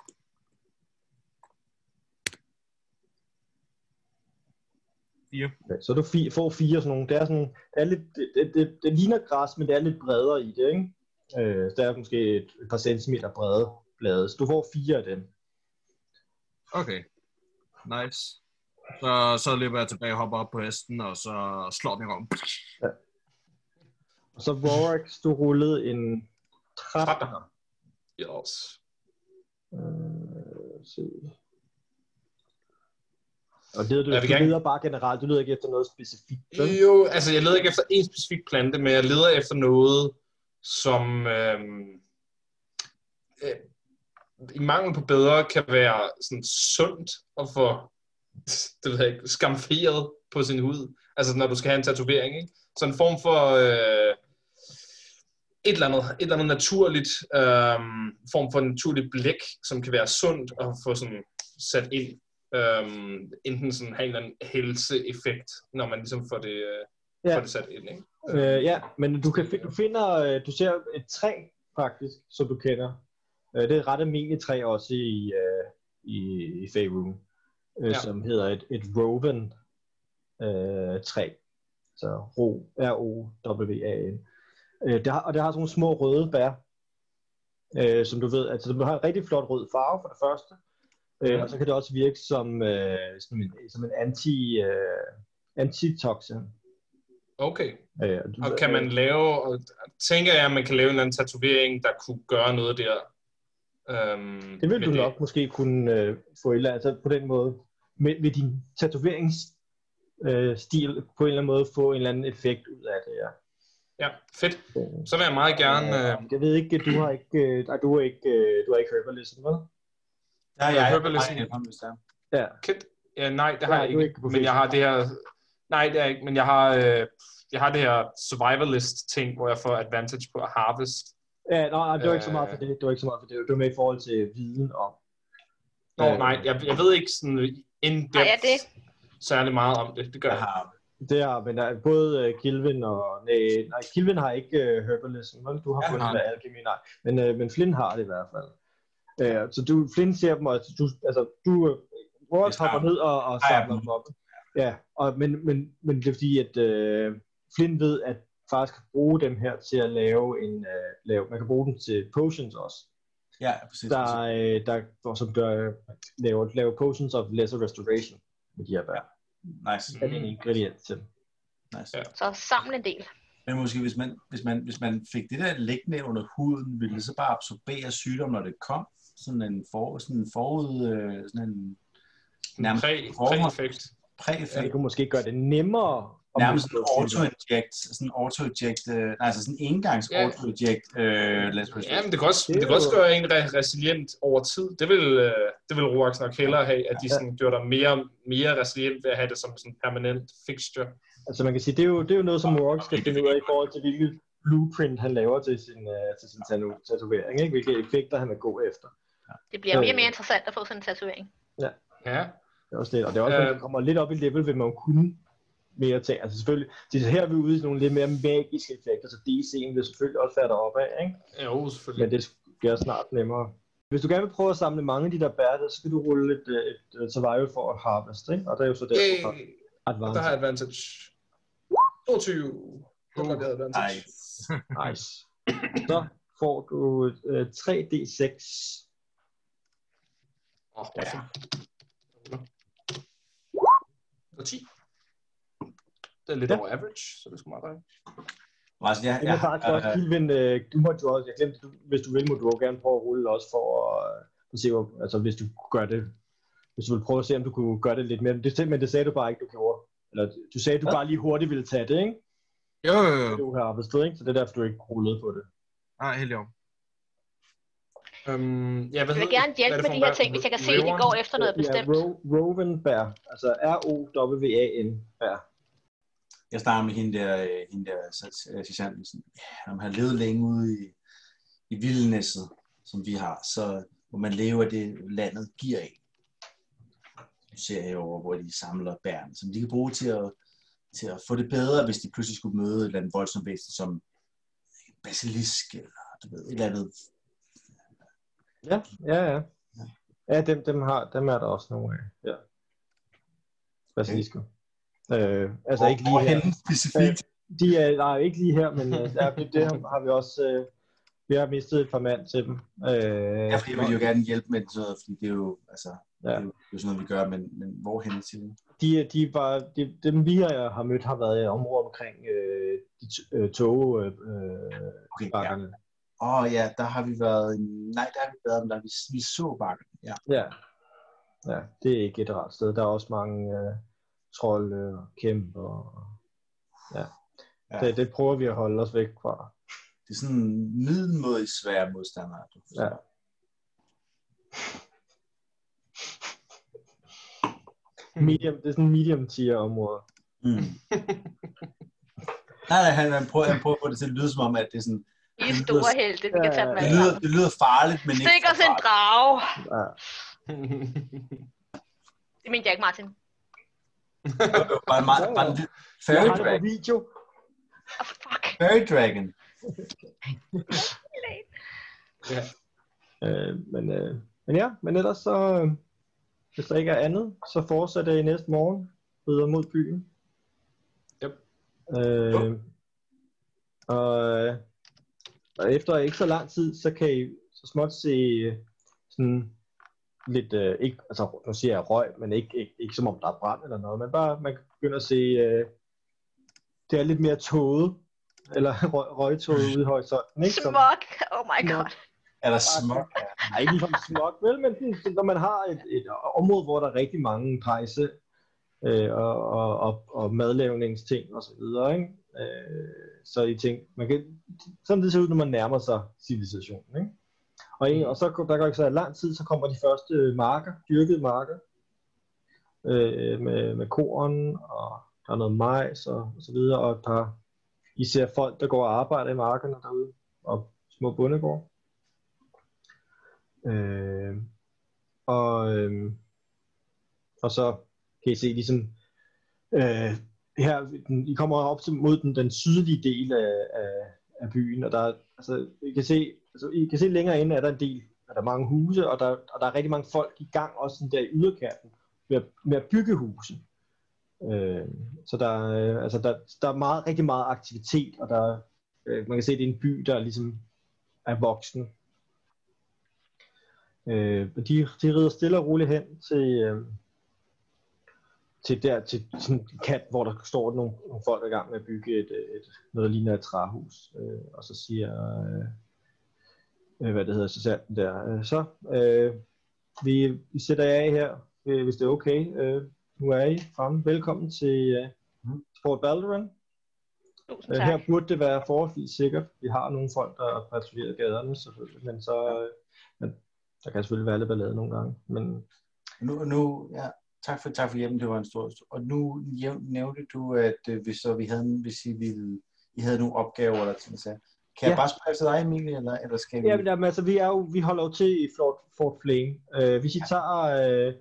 Speaker 5: Fire.
Speaker 3: Ja, så du fi, får fire sådan nogle. Det er sådan, det, er lidt, det, det, det, det ligner græs, men det er lidt bredere i det, ikke? Øh, så der er måske et, et par centimeter brede blade. Så du får fire af dem.
Speaker 5: Okay. Nice. Så, så løber jeg tilbage, hopper op på hesten, og så slår den i røven.
Speaker 3: Og så Vorax, du rullede en 13.
Speaker 2: 13. Yes.
Speaker 3: Øh, se. Og leder du,
Speaker 2: Jeg
Speaker 3: du
Speaker 2: gerne-
Speaker 3: leder bare generelt, du leder ikke efter noget specifikt. vel?
Speaker 2: Jo, altså jeg leder ikke efter en specifik plante, men jeg leder efter noget, som øhm, øh, i mangel på bedre kan være sådan sundt og få det ved jeg ikke, skamferet på sin hud. Altså når du skal have en tatovering, ikke? Så en form for øh, et, eller andet, et eller andet naturligt, øh, form for naturligt blæk, som kan være sundt og få sådan sat ind. Øhm, enten sådan have en eller anden helseeffekt, når man ligesom får det, øh,
Speaker 3: Ja.
Speaker 2: får det sat ind. Ikke?
Speaker 3: Øh, ja, men du, kan, du finder, øh, du ser et træ faktisk, som du kender. Øh, det er et ret almindeligt træ også i, øh, i, i Faerun, øh,
Speaker 2: Ja.
Speaker 3: ja. som hedder et, et Rowan øh, træ. Så ro, R-O-W-A-N. Øh, det har, og det har sådan nogle små røde bær, øh, som du ved, altså det har en rigtig flot rød farve for det første, øh, og så kan det også virke som, øh, som en, som en anti, øh, antitoxin.
Speaker 2: Okay.
Speaker 3: Øh, du
Speaker 2: Og kan man lave, og tænker jeg, at man kan lave en eller anden tatovering, der kunne gøre noget der? Øhm,
Speaker 3: Det vil du nok måske kunne øh, få eller altså på den måde. Med, med din tatoverings øh, stil på en eller anden måde få en eller anden effekt ud af det, ja.
Speaker 2: Ja, fedt.
Speaker 3: Øh,
Speaker 2: Så vil jeg meget gerne... Øh,
Speaker 3: Jeg ved ikke, du har ikke, øh, du har ikke, øh, du har ikke herbalism, vel?
Speaker 6: Der er
Speaker 2: Jeg
Speaker 6: jeg, jeg, jeg, jeg, jeg,
Speaker 3: Ja.
Speaker 2: Kent? Ja, nej, det
Speaker 3: Ja,
Speaker 2: har jeg
Speaker 3: du er
Speaker 2: ikke.
Speaker 3: ikke
Speaker 2: men jeg har det her... Nej, det er jeg ikke, men jeg har, øh, jeg har det her survivalist ting, hvor jeg får advantage på at harvest.
Speaker 3: Ja, nej, nej, det var ikke så meget for
Speaker 2: Øh.
Speaker 3: det. Det var ikke så meget for det. Det var mere i forhold til viden om.
Speaker 2: Nå,
Speaker 3: Øh.
Speaker 2: nej, jeg, jeg ved ikke sådan in
Speaker 4: Nej, ja, det.
Speaker 2: særlig meget om det. Det gør
Speaker 6: jeg
Speaker 2: jeg.
Speaker 6: har
Speaker 3: Det har, men der, er både uh, Kilvin og... Nej, nej, Kilvin har ikke uh, herbalism, vel? Du har
Speaker 6: Ja,
Speaker 3: kun
Speaker 6: han har
Speaker 3: det der alkemi, nej. Men, uh, men Flynn har det i hvert fald. Uh, så du, Flynn ser dem, og du, altså, du uh, Rourke hopper ned og, og samler
Speaker 6: dem.
Speaker 3: op. Ja, og, men, men, men det er fordi, at uh, Flynn ved, at faktisk kan bruge dem her til at lave en... Uh, lave, man kan bruge dem til potions også.
Speaker 6: Ja, præcis.
Speaker 3: Der, øh, der, der som gør, laver, laver potions of lesser restoration med de her bær.
Speaker 6: Nice.
Speaker 3: Det er en ingrediens til.
Speaker 6: nice.
Speaker 2: Ja.
Speaker 4: Så samle en del.
Speaker 6: Men måske hvis man, hvis, man, hvis man fik det der liggende under huden, ville det så bare absorbere sygdom, når det kom? Sådan en, for, sådan en forud, øh, sådan en nærmest
Speaker 2: Præ,
Speaker 6: forhånd-
Speaker 2: præ-effekt.
Speaker 6: præ
Speaker 3: Det kunne måske gøre det nemmere.
Speaker 6: Nærmest
Speaker 3: skulle-
Speaker 6: auto-inject, sådan auto-inject, øh, nej, altså sådan en engangs
Speaker 2: Ja.
Speaker 6: auto-inject, øh, let's
Speaker 2: Ja, men det kan også,
Speaker 3: Det
Speaker 2: det,
Speaker 3: er
Speaker 2: kan også gøre en re- resilient over tid. Det vil, øh, det vil Roax nok hellere have, at de
Speaker 3: Ja.
Speaker 2: sådan gør dig mere, mere resilient ved at have det som sådan permanent fixture.
Speaker 3: Altså man kan sige, det er jo, det er jo noget, som Rourke skal finde ud af i forhold til, hvilket blueprint han laver til sin, uh, til sin tatovering, ikke? hvilke effekter han vil gå efter.
Speaker 4: Det bliver mere og
Speaker 3: Øh.
Speaker 4: mere interessant at få sådan en tatovering.
Speaker 2: Ja,
Speaker 3: Det er også det, og det er også,
Speaker 2: Øh.
Speaker 3: øh, man kommer lidt op i level, vil man kunne mere ting. Altså selvfølgelig, det er her er vi ude i nogle lidt mere magiske effekter, så DC'en vil selvfølgelig også være deroppe af, ikke?
Speaker 2: jo, selvfølgelig.
Speaker 3: Men det bliver snart nemmere. Hvis du gerne vil prøve at samle mange af de der bær, der, så skal du rulle et, øh, et, et survival for at harvest, ikke? Og der er jo så der, du har!
Speaker 2: Og der
Speaker 3: advantage.
Speaker 2: har advantage. 22. Det var godt, jeg havde advantage.
Speaker 6: Nice.
Speaker 3: Nice. Så får du et, øh, 3d6.
Speaker 2: Og 10. Det er lidt
Speaker 3: Ja.
Speaker 2: over average, så det er sgu meget dejligt.
Speaker 6: Altså, jeg,
Speaker 3: Jeg, jeg faktisk også, Kilvin, øh, du må jo også, jeg glemte, du, hvis du vil, må du jo gerne prøve at rulle også for at, at se, altså hvis du gør det, hvis du vil prøve at se, om du kunne gøre det lidt mere, det, men det sagde du bare ikke, du gjorde. Eller du sagde, at du
Speaker 6: Hvad?
Speaker 3: bare lige hurtigt ville tage det, ikke?
Speaker 5: Jo, jo, jo.
Speaker 3: Du har forstået, ikke? Så det er derfor, du ikke rullede på det.
Speaker 5: Nej, helt jo.
Speaker 2: Um, ja, hvad
Speaker 4: Jeg vil gerne
Speaker 2: det?
Speaker 4: hjælpe med de her ting, hvis jeg kan se, at de går efter noget
Speaker 3: Ja,
Speaker 4: bestemt.
Speaker 3: Ro, Rowan Bær, altså R-O-W-A-N Bær.
Speaker 6: jeg snakker med hende der, øh, hende der øh, sergeanten, sådan, ja, når man har levet længe ude i, i vildnæsset, som vi har, så hvor man lever af det, landet giver en. Du ser herovre, hvor de samler bærn, som de kan bruge til at, til at få det bedre, hvis de pludselig skulle møde et eller andet voldsomt væsen, som basilisk, eller du ved, et eller andet.
Speaker 3: Ja, ja, ja. Ja, dem, dem, har, dem er der også nogle af. Ja. Basilisker. Øh, altså ikke lige her.
Speaker 6: Hvorhenne specifikt.
Speaker 3: De er, nej, ikke lige her, men øh, der, det, det har vi også... Øh, vi har mistet et par mand til dem. Øh,
Speaker 6: Ja, fordi jeg vil jo gerne hjælpe med sådan noget, fordi det er jo, altså,
Speaker 3: Ja.
Speaker 6: det er jo, det er jo sådan noget, vi gør, men, men hvorhen til det?
Speaker 3: de, de var, de, dem vi har, har mødt har været i områder omkring øh, de øh, tog øh,
Speaker 6: Okay, ja. Åh oh, ja, der har vi været, nej, der har vi været, men der vi, vi så bakken, ja.
Speaker 3: Ja. ja, det er ikke et rart sted. Der er også mange øh, trolde og kæmpe. Og, ja.
Speaker 6: Ja.
Speaker 3: Det, det prøver vi at holde os væk fra.
Speaker 6: Det er sådan en middelmådig svær modstander. Du.
Speaker 3: Ja. Medium, det er sådan en medium tier område.
Speaker 6: Mm. nej, nej, han, han, prøver, han prøver at få det til at lyde som om, at det er sådan,
Speaker 4: I er store helte, vi kan tage dem
Speaker 6: det lyder, det lyder farligt, men ikke
Speaker 4: Stik
Speaker 6: for
Speaker 4: os en drage.
Speaker 3: Ja.
Speaker 4: Det mente jeg ikke, Martin.
Speaker 6: Bare, en meget, bare en fairy
Speaker 3: det
Speaker 6: dragon.
Speaker 3: video.
Speaker 4: Oh, fuck.
Speaker 6: Fairy dragon.
Speaker 2: ja.
Speaker 3: Øh, men, øh, men ja, men ellers så, øh, hvis der ikke er andet, så fortsætter I næste morgen videre mod byen.
Speaker 2: Yep.
Speaker 3: Øh, og, øh, og efter ikke så lang tid, så kan I så småt se øh, sådan lidt, øh, ikke, altså nu siger jeg røg, men ikke, ikke, ikke som om der er brand eller noget, men bare man kan begynde at se, øh, det er lidt mere tåget, eller røg, røgtåget ude i horisonten, ikke? Som-
Speaker 4: Smuk. Oh my god.
Speaker 6: Er der smuk?
Speaker 3: Nej, ikke ligefrem smuk, vel, men sådan, så når man har et, et område, hvor der er rigtig mange pejse, øh, og, og, og, og madlavningsting og så videre, ikke? Øh, så I tænker, man kan, sådan det ser ud, når man nærmer sig civilisationen, ikke? Og, en, og så der går ikke så lang tid, så kommer de første marker, dyrkede marker, øh, med, med korn, og der er noget majs og, og så videre, og et par, I ser folk, der går og arbejder i markerne derude, og små bondegård. Øh, og, øh, og så kan I se ligesom, øh, her, den, I kommer op til, mod den, den sydlige del af, af, af byen, og der altså, I kan se, altså, I kan se længere inde, er der en del, er der mange huse, og der, og der er rigtig mange folk i gang, også sådan der i yderkanten, med, med at bygge huse. Øh, så der, øh, altså der, der er meget, rigtig meget aktivitet, og der, øh, man kan se, at det er en by, der ligesom er voksen. Øh, og de, de rider stille og roligt hen til, øh, til der til sådan en kant, hvor der står nogle, nogle folk er i gang med at bygge et, et, noget, der ligner et træhus. Øh, og så siger, øh, øh, hvad det hedder, sergeanten der, øh, så øh, vi, vi sætter jer af her, øh, hvis det er okay. Øh, nu er I fremme. Velkommen til øh, Fort Valderan.
Speaker 4: Tusind
Speaker 3: Øh,
Speaker 4: tak.
Speaker 3: her burde det være forholdsvis sikkert. Vi har nogle folk, der patruljerer gaderne selvfølgelig, men så øh, men der kan selvfølgelig være lidt ballade nogle gange. Men
Speaker 6: Nu, nu ja, tak for, tak for hjælpen, det var en stor Og nu nævnte du, at øh, hvis, så vi havde, hvis I, ville, I havde nogle opgaver eller ting, så kan jeg
Speaker 3: Ja.
Speaker 6: bare spørge efter dig, Emilie, eller, eller skal vi?
Speaker 3: Ja, men, jamen, altså, vi, er jo, vi holder jo til i Fort, Fort Flame. Uh, hvis I tager... Uh,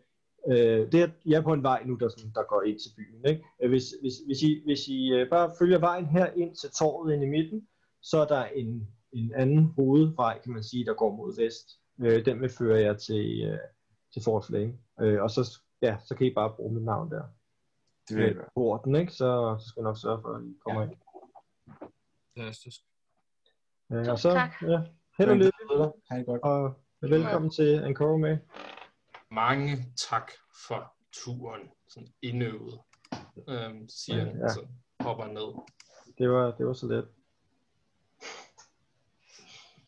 Speaker 3: uh, det er, jeg er på en vej nu, der, sådan, der går ind til byen. Ikke? Uh, hvis, hvis, hvis I, hvis I uh, bare følger vejen her ind til torvet ind i midten, så er der en, en anden hovedvej, kan man sige, der går mod vest. Uh, den vil føre jer til, uh, til Fort Flame. Uh, og så, ja, så kan I bare bruge mit navn der.
Speaker 6: det vil jeg
Speaker 3: Med
Speaker 6: gøre.
Speaker 3: porten, ikke? Så, så skal jeg nok sørge for, at I kommer
Speaker 6: Ja.
Speaker 3: ind.
Speaker 5: Fantastisk.
Speaker 3: Uh, og
Speaker 4: Tusind
Speaker 3: så,
Speaker 4: tak.
Speaker 3: ja, held og lykke,
Speaker 6: Ha' det godt.
Speaker 3: og velkommen til Ankara med.
Speaker 2: Mange tak for turen. Sådan indøvet, øhm, siger han,
Speaker 3: Ja.
Speaker 2: ja. så hopper han ned.
Speaker 3: Det var, det var så let.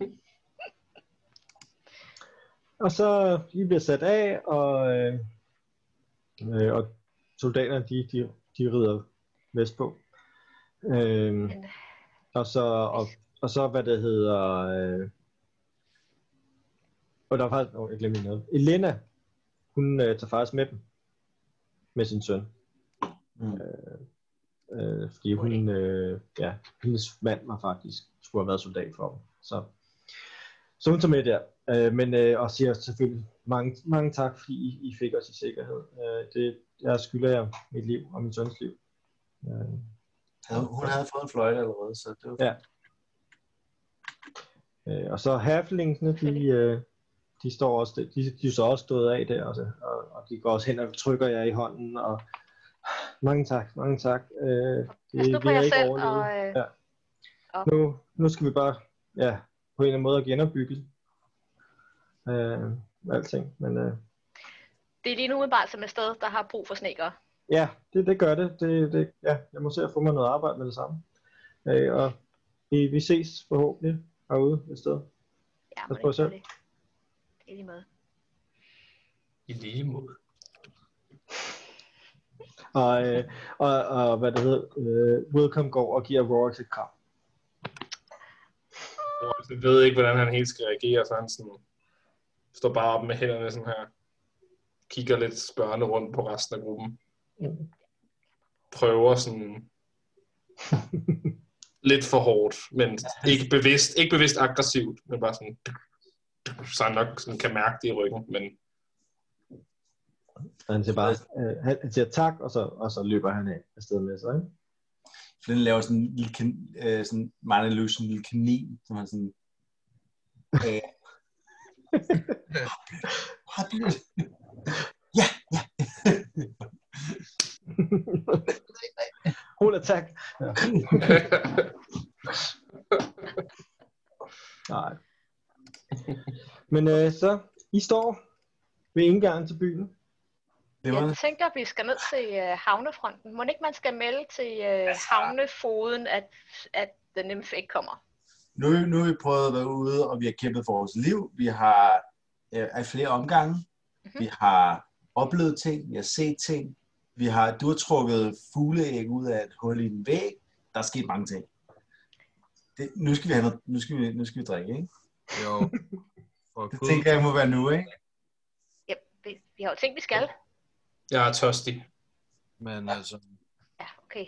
Speaker 3: Og så de bliver sat af, og, øh, øh, og soldaterne de, de, de rider vestpå. Øh, og så, og, og så hvad det hedder, øh, og der var faktisk, oh, jeg glemte noget. Elena, hun øh, tager faktisk med dem, med sin søn.
Speaker 6: Mm.
Speaker 3: Øh, fordi hun, øh, ja, hendes mand var faktisk, skulle have været soldat for dem. Så, så hun tager med der. Øh, men øh, og siger selvfølgelig mange, mange tak, fordi I, I fik os i sikkerhed. Øh, det, jeg skylder jer mit liv og min søns liv. Øh,
Speaker 6: Havde, hun havde fået en fløjte allerede, så det var
Speaker 3: Ja. øh, og så halflingsene, de, øh, de står også, de, de er så også stået af der, også, og, og de går også hen og trykker jer i hånden, og mange tak, mange tak. Øh, det,
Speaker 4: pas nu på jer
Speaker 3: ikke
Speaker 4: selv,
Speaker 3: overlevet.
Speaker 4: og øh,
Speaker 3: Ja.
Speaker 4: og-
Speaker 3: Nu, nu skal vi bare, ja, på en eller anden måde genopbygge øh, alting. Men øh,
Speaker 4: det er lige nu umiddelbart som et sted, der har brug for snekere.
Speaker 3: ja, det, det gør det. det, det ja, jeg må se at få mig noget arbejde med det samme. Øh, og vi, vi ses forhåbentlig herude et sted.
Speaker 4: Ja,
Speaker 3: på jer selv.
Speaker 4: det. Det er lige måde.
Speaker 2: I lige måde.
Speaker 3: Og, øh, og, og hvad det hedder, øh, Welcome går og giver Rorax et kram.
Speaker 2: Jeg ved ikke, hvordan han helt skal reagere, så han sådan, står bare op med hænderne sådan her. Kigger lidt spørgende rundt på resten af gruppen.
Speaker 3: Mm.
Speaker 2: Prøver sådan lidt for hårdt, men ikke bevidst, ikke bevidst aggressivt, men bare sådan, så han nok sådan kan mærke det i ryggen, men
Speaker 3: han siger bare, øh, han, han siger tak, og så, og så løber han af afsted med sig. Ikke?
Speaker 6: Flynn laver sådan en lille, kan, øh, sådan meget løs, en lille kanin, som han sådan... Øh, har du det? Ja, ja.
Speaker 3: Hold attack. Ja. Nej. Men øh, så, I står ved indgangen til byen.
Speaker 6: Det var
Speaker 4: Jeg tænker, at vi skal ned til øh, havnefronten. Må ikke man skal melde til øh,
Speaker 6: Altså-
Speaker 4: havnefoden, at, at den nymf ikke kommer?
Speaker 6: nu, nu har vi prøvet at være ude, og vi har kæmpet for vores liv. Vi har øh, af flere omgange.
Speaker 4: Mhm.
Speaker 6: Vi har oplevet ting, vi har set ting. Vi har, du har trukket fugleæg ud af et hul i en væg. Der er sket mange ting. Det, nu, skal vi have noget, nu, skal vi, nu skal vi drikke, ikke?
Speaker 5: Jo.
Speaker 6: Det tænker jeg må være nu, ikke?
Speaker 4: Ja, vi, vi har jo tænkt, vi skal.
Speaker 2: Jeg er tørstig.
Speaker 5: Men altså,
Speaker 4: Ja, okay.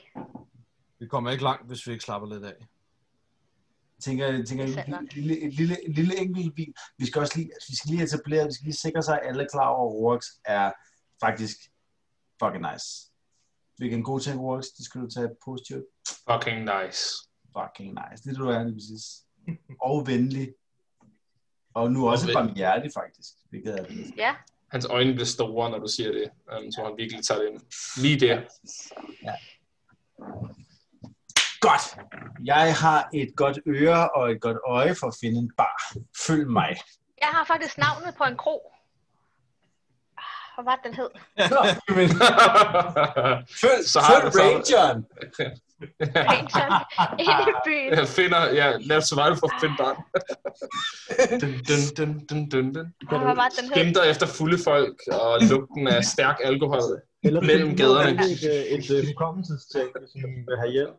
Speaker 5: vi kommer ikke langt, hvis vi ikke slapper lidt af.
Speaker 6: Jeg tænker, jeg tænker
Speaker 4: Det er
Speaker 6: et, lille, et, lille, et lille enkelt bil. Vi skal også lige, vi skal lige etablere, vi skal lige sikre sig, at alle er klar over, at Roax er faktisk fucking nice. Hvilken god ting, Roax, det skal du tage positivt.
Speaker 2: Fucking nice.
Speaker 6: Fucking nice. Det er du er lige præcis. Og venlig. Og nu også
Speaker 2: ven-
Speaker 6: barmhjertig, faktisk. Hvilket er det.
Speaker 4: Ja,
Speaker 2: Hans øjne bliver store, når du siger det. Um, så han virkelig tager det ind. Lige der.
Speaker 6: Ja. Godt. Jeg har et godt øre og et godt øje for at finde en bar. Følg mig.
Speaker 4: jeg har faktisk navnet på en kro. Ah, Hvad var det, den hed?
Speaker 6: Men, følg,
Speaker 2: Så har
Speaker 6: følg
Speaker 2: du så-
Speaker 6: Rangeren.
Speaker 4: Ind i byen.
Speaker 2: jeg finder, ja, lav survival for at finde barn. dun, dun, dun, dun, dun, dun.
Speaker 4: Ah, Hvad var den hed?
Speaker 2: Skimter efter fulde folk og lugten af stærk alkohol.
Speaker 3: Eller
Speaker 2: Mellem gaderne.
Speaker 3: Et, et, et, et hukommelsestjek, hvis man vil have hjælp.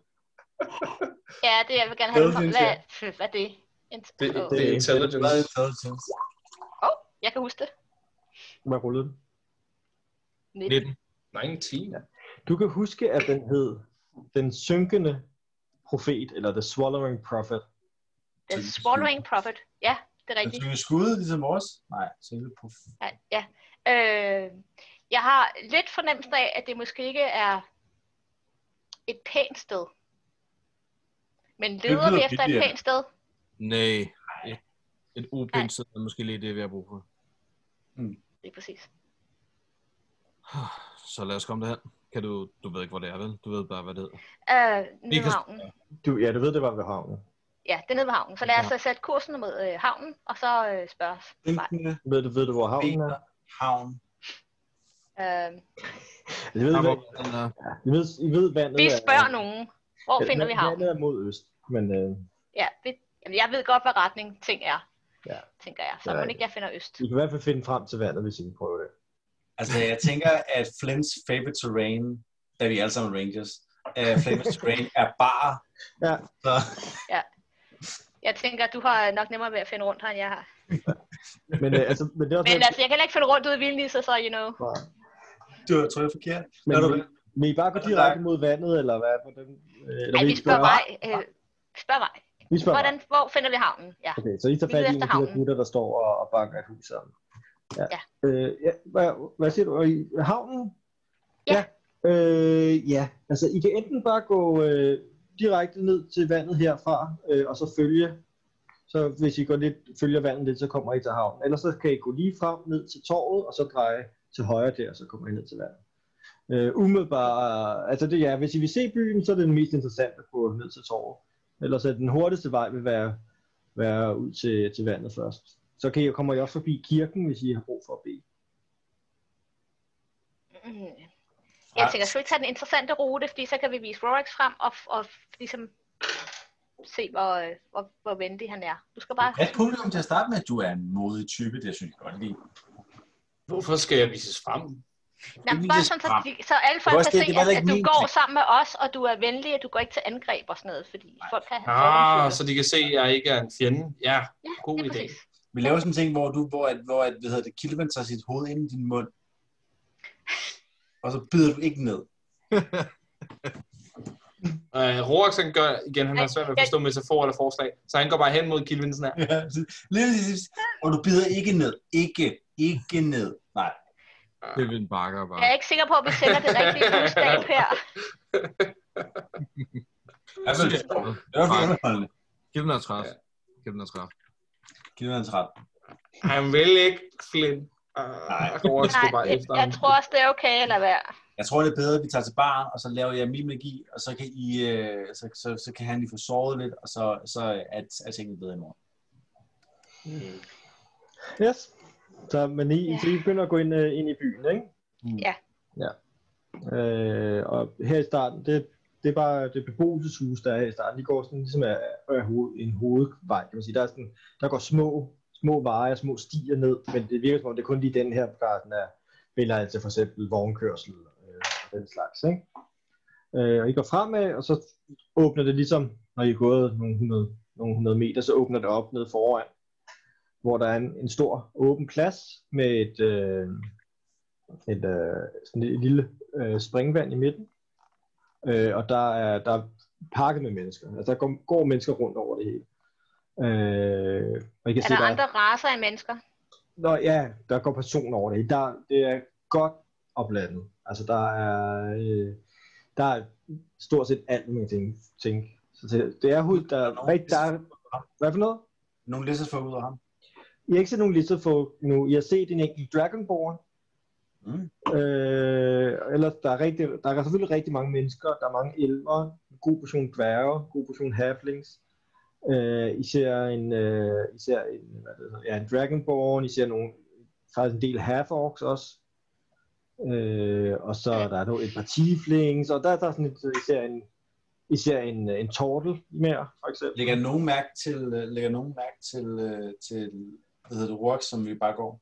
Speaker 4: Ja, det jeg vil gerne have.
Speaker 6: Hvad
Speaker 4: Hvad, er det? Int-
Speaker 2: Det,
Speaker 4: Åh,
Speaker 2: det er intelligence.
Speaker 4: oh, jeg kan huske det.
Speaker 3: Hvad rullede den?
Speaker 4: 19.
Speaker 5: 19.
Speaker 2: 19.
Speaker 3: Du kan huske, at den hed Den synkende profet, eller The Swallowing Prophet.
Speaker 4: The Swallowing Prophet. Ja, det er rigtigt.
Speaker 6: skal skud ligesom os? Nej, så er det på...
Speaker 4: Ja, ja. Øh, jeg har lidt fornemmelse af, at det måske ikke er et pænt sted. Men leder vi efter et pænt sted?
Speaker 5: Nej. Et, et upænt sted er måske lige det, vi har brug for.
Speaker 4: Lige præcis.
Speaker 5: Så lad os komme derhen. Kan du, du ved ikke, hvor det er, vel? Du ved bare, hvad det hedder.
Speaker 4: Øh, nede ved havnen.
Speaker 3: Du, ja, du ved, det var ved havnen.
Speaker 4: Ja, det er nede ved havnen. Så lad os øh, sætte kursen mod øh, havnen, og så øh, spørge os.
Speaker 6: Synkende
Speaker 3: Ved du, ved du hvor havnen er?
Speaker 6: havn.
Speaker 4: Øh,
Speaker 3: Jeg ved, hvad,
Speaker 5: er.
Speaker 3: I ved, I ved vandet
Speaker 4: vi
Speaker 3: er-
Speaker 4: spørger nogen. Hvor
Speaker 3: Ja,
Speaker 4: finder vi havnen?
Speaker 3: Vandet er mod øst, men øh,
Speaker 4: Ja, vi, jamen, jeg ved godt, hvad retning ting er.
Speaker 3: Ja.
Speaker 4: Tænker jeg. Så
Speaker 3: Ja.
Speaker 4: må ikke jeg finder øst.
Speaker 3: I kan i hvert fald finde frem til vandet, hvis I vil prøve det.
Speaker 6: Altså, jeg tænker, at Flints favorite terrain, da vi alle sammen er rangers, uh, favorite terrain er bar.
Speaker 3: Ja.
Speaker 6: Så,
Speaker 4: Jeg tænker, at du har nok nemmere ved at finde rundt her, end jeg har.
Speaker 3: Men, øh, altså, men det er også
Speaker 4: Men altså, jeg kan heller ikke finde rundt ude i vildnisser, så you know.
Speaker 6: du har trykket forkert.
Speaker 3: men,
Speaker 6: er du-
Speaker 3: men, I bare gå direkte mod vandet, eller hvad? Hvordan, øh, eller
Speaker 4: Ej,
Speaker 3: vil
Speaker 4: vi spørger
Speaker 3: spørge-
Speaker 4: vej. Øh, spørg vej.
Speaker 3: Vi spørger
Speaker 4: Hvordan, hvor finder vi havnen? Ja.
Speaker 3: Okay, så I tager fat i en af
Speaker 4: efter
Speaker 3: de der gutter, der står og, og banker et hus sammen. Ja.
Speaker 4: Ja.
Speaker 3: Øh, ja hvad, hvad siger du? Og I, havnen?
Speaker 4: Ja.
Speaker 3: Ja. Øh, ja, altså I kan enten bare gå øh, direkte ned til vandet herfra, øh, og så følge. Så hvis I går lidt, følger vandet lidt, så kommer I til havnen. Ellers så kan I gå lige frem ned til torvet, og så dreje til højre der, og så kommer I ned til vandet. Øh, umiddelbart, altså det er, hvis I vil se byen, så er det den mest interessante at gå ned til torvet. Ellers er den hurtigste vej vil være, være ud til, til vandet først. Så kan I, kommer I også forbi kirken, hvis I har brug for at bede.
Speaker 4: Mm. Jeg tænker, skal vi ikke tage den interessante rute, fordi så kan vi vise Rolex frem og, og ligesom se, hvor, hvor, hvor venlig han er. Du skal bare...
Speaker 6: Ja, publikum til at starte med, at du er en modig type, det synes jeg godt lide.
Speaker 2: Hvorfor skal jeg vises frem?
Speaker 4: Jamen, bare sådan, så, så alle folk kan se, at, at du går
Speaker 6: ting.
Speaker 4: sammen med os, og du er venlig, at du går ikke til angreb og sådan noget, fordi folk kan have
Speaker 2: Ah, så de kan se, at jeg ikke er en fjende. Ja,
Speaker 4: Ja,
Speaker 2: god idé.
Speaker 4: præcis.
Speaker 6: Vi laver sådan en ting, hvor du, hvor, at, hvor at, hvad hedder det, Kildemann tager sit hoved ind i din mund. Og så bider du ikke ned.
Speaker 2: Uh, Rorax, han gør, igen, han har svært ved at
Speaker 4: jeg-
Speaker 2: forstå metafor eller forslag, så han går bare hen mod Kilvinsen her.
Speaker 6: Ja, præcis. Og du bider ikke ned. Ikke, ikke ned. Nej.
Speaker 5: Det vil en bakker
Speaker 4: Jeg
Speaker 5: bare.
Speaker 4: er ikke sikker på, at vi sender det rigtige budskab her.
Speaker 6: Altså, det er underholdende.
Speaker 5: Giv den her træf. Giv den her træf.
Speaker 6: Kildemanns ret.
Speaker 2: Han vil ikke, Flynn. Uh, går
Speaker 4: Nej,
Speaker 2: bare
Speaker 4: jeg,
Speaker 2: efter
Speaker 4: jeg tror også, det er okay, eller hvad?
Speaker 6: Jeg tror, det er bedre, at vi tager til baren, og så laver jeg min magi, og så kan, I, øh, så, så, så kan han lige få sovet lidt, og så, så er, er tingene bedre i morgen.
Speaker 3: Yes. Så, men I,
Speaker 4: Ja.
Speaker 3: så I begynder at gå ind, øh, ind i byen, ikke?
Speaker 6: Mm.
Speaker 4: Ja.
Speaker 3: Ja. Øh, og her i starten, det, det er bare det beboelseshus, der er i starten. De går sådan ligesom af, af hoved, en hovedvej, kan man sige. Der, er sådan, der går små, små veje og små stier ned, men det virker som om, det er kun lige den her, der er, den er, vil altså for eksempel vognkørsel øh, og den slags. Ikke? Øh, og I går fremad, og så åbner det ligesom, når I er gået nogle 100, nogle 100 meter, så åbner det op ned foran, hvor der er en, en stor åben plads med et, øh, et, øh, sådan et lille øh, springvand i midten. Øh, og der er, der er pakket med mennesker. Altså der går, går mennesker rundt over det hele. Øh, og I kan
Speaker 4: Er
Speaker 3: se,
Speaker 4: der
Speaker 3: der
Speaker 4: andre raser af mennesker?
Speaker 3: Nå ja, der går personer over det. hele. Der, det er godt oplandet. Altså der er, øh, der er stort set alt, man kan tænke. tænke. Så det, det er hud, der er rigtig, der er, hvad for noget?
Speaker 6: Nogle lizards får ud af ham.
Speaker 3: I har ikke set nogen lister for nu. I har set en enkelt Dragonborn.
Speaker 6: Mm.
Speaker 3: Øh, ellers der er, rigtig, der er selvfølgelig rigtig mange mennesker. Der er mange elver, en god portion dværge, god portion halflings. Øh, I ser en, øh, I ser en, hvad det hedder, ja, en Dragonborn, I ser nogle, faktisk en del half-orcs også. Øh, og så der er der et par tieflings, og der, der er sådan et, I ser en, I ser en, en turtle mere, for eksempel.
Speaker 6: Lægger nogen mærke til, øh, lægger nogen mærke til, øh, til hvad hedder det, Rourke, som vi bare går?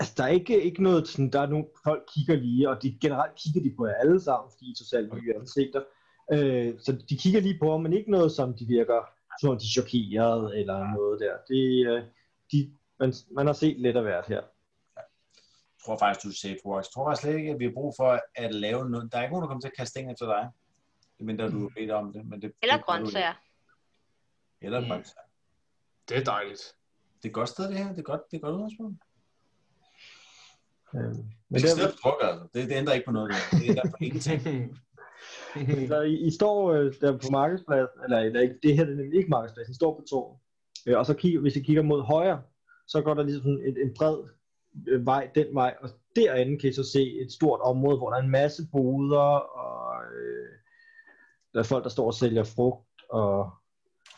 Speaker 3: Altså, der er ikke, ikke noget sådan, der er nogle folk kigger lige, og de, generelt kigger de på jer alle sammen, fordi I er totalt nye ansigter. Øh, så de kigger lige på ham, men ikke noget, som de virker, som om de er chokeret eller noget der. Det, øh, de, man, man har set lidt af hvert her.
Speaker 6: Jeg tror faktisk, du er safe, Rourke. Jeg tror faktisk slet ikke, at vi har brug for at lave noget. Der er ikke nogen, der kommer til at kaste sten efter dig. Mindre du har bedt om det. Men det
Speaker 4: Eller
Speaker 6: det-
Speaker 4: grøntsager?
Speaker 6: Eller
Speaker 2: Mm.
Speaker 6: grøntsager.
Speaker 2: Det er dejligt.
Speaker 6: Det er et godt sted, det her. Det er godt, det er godt udgangspunkt.
Speaker 3: Øh, men
Speaker 6: skal
Speaker 3: der,
Speaker 6: stadig drukke, altså. Det, det ændrer ikke på noget. Det ændrer på ingenting.
Speaker 3: Så I, I står øh, der på markedspladsen, eller, eller ikke, det her det er nemlig ikke markedspladsen, I står på tårnet. Øh, og så kigger, hvis I kigger mod højre, så går der ligesom sådan en, en bred øh, vej den vej, og derinde kan I så se et stort område, hvor der er en masse boder, og øh, der er folk, der står og sælger frugt, og,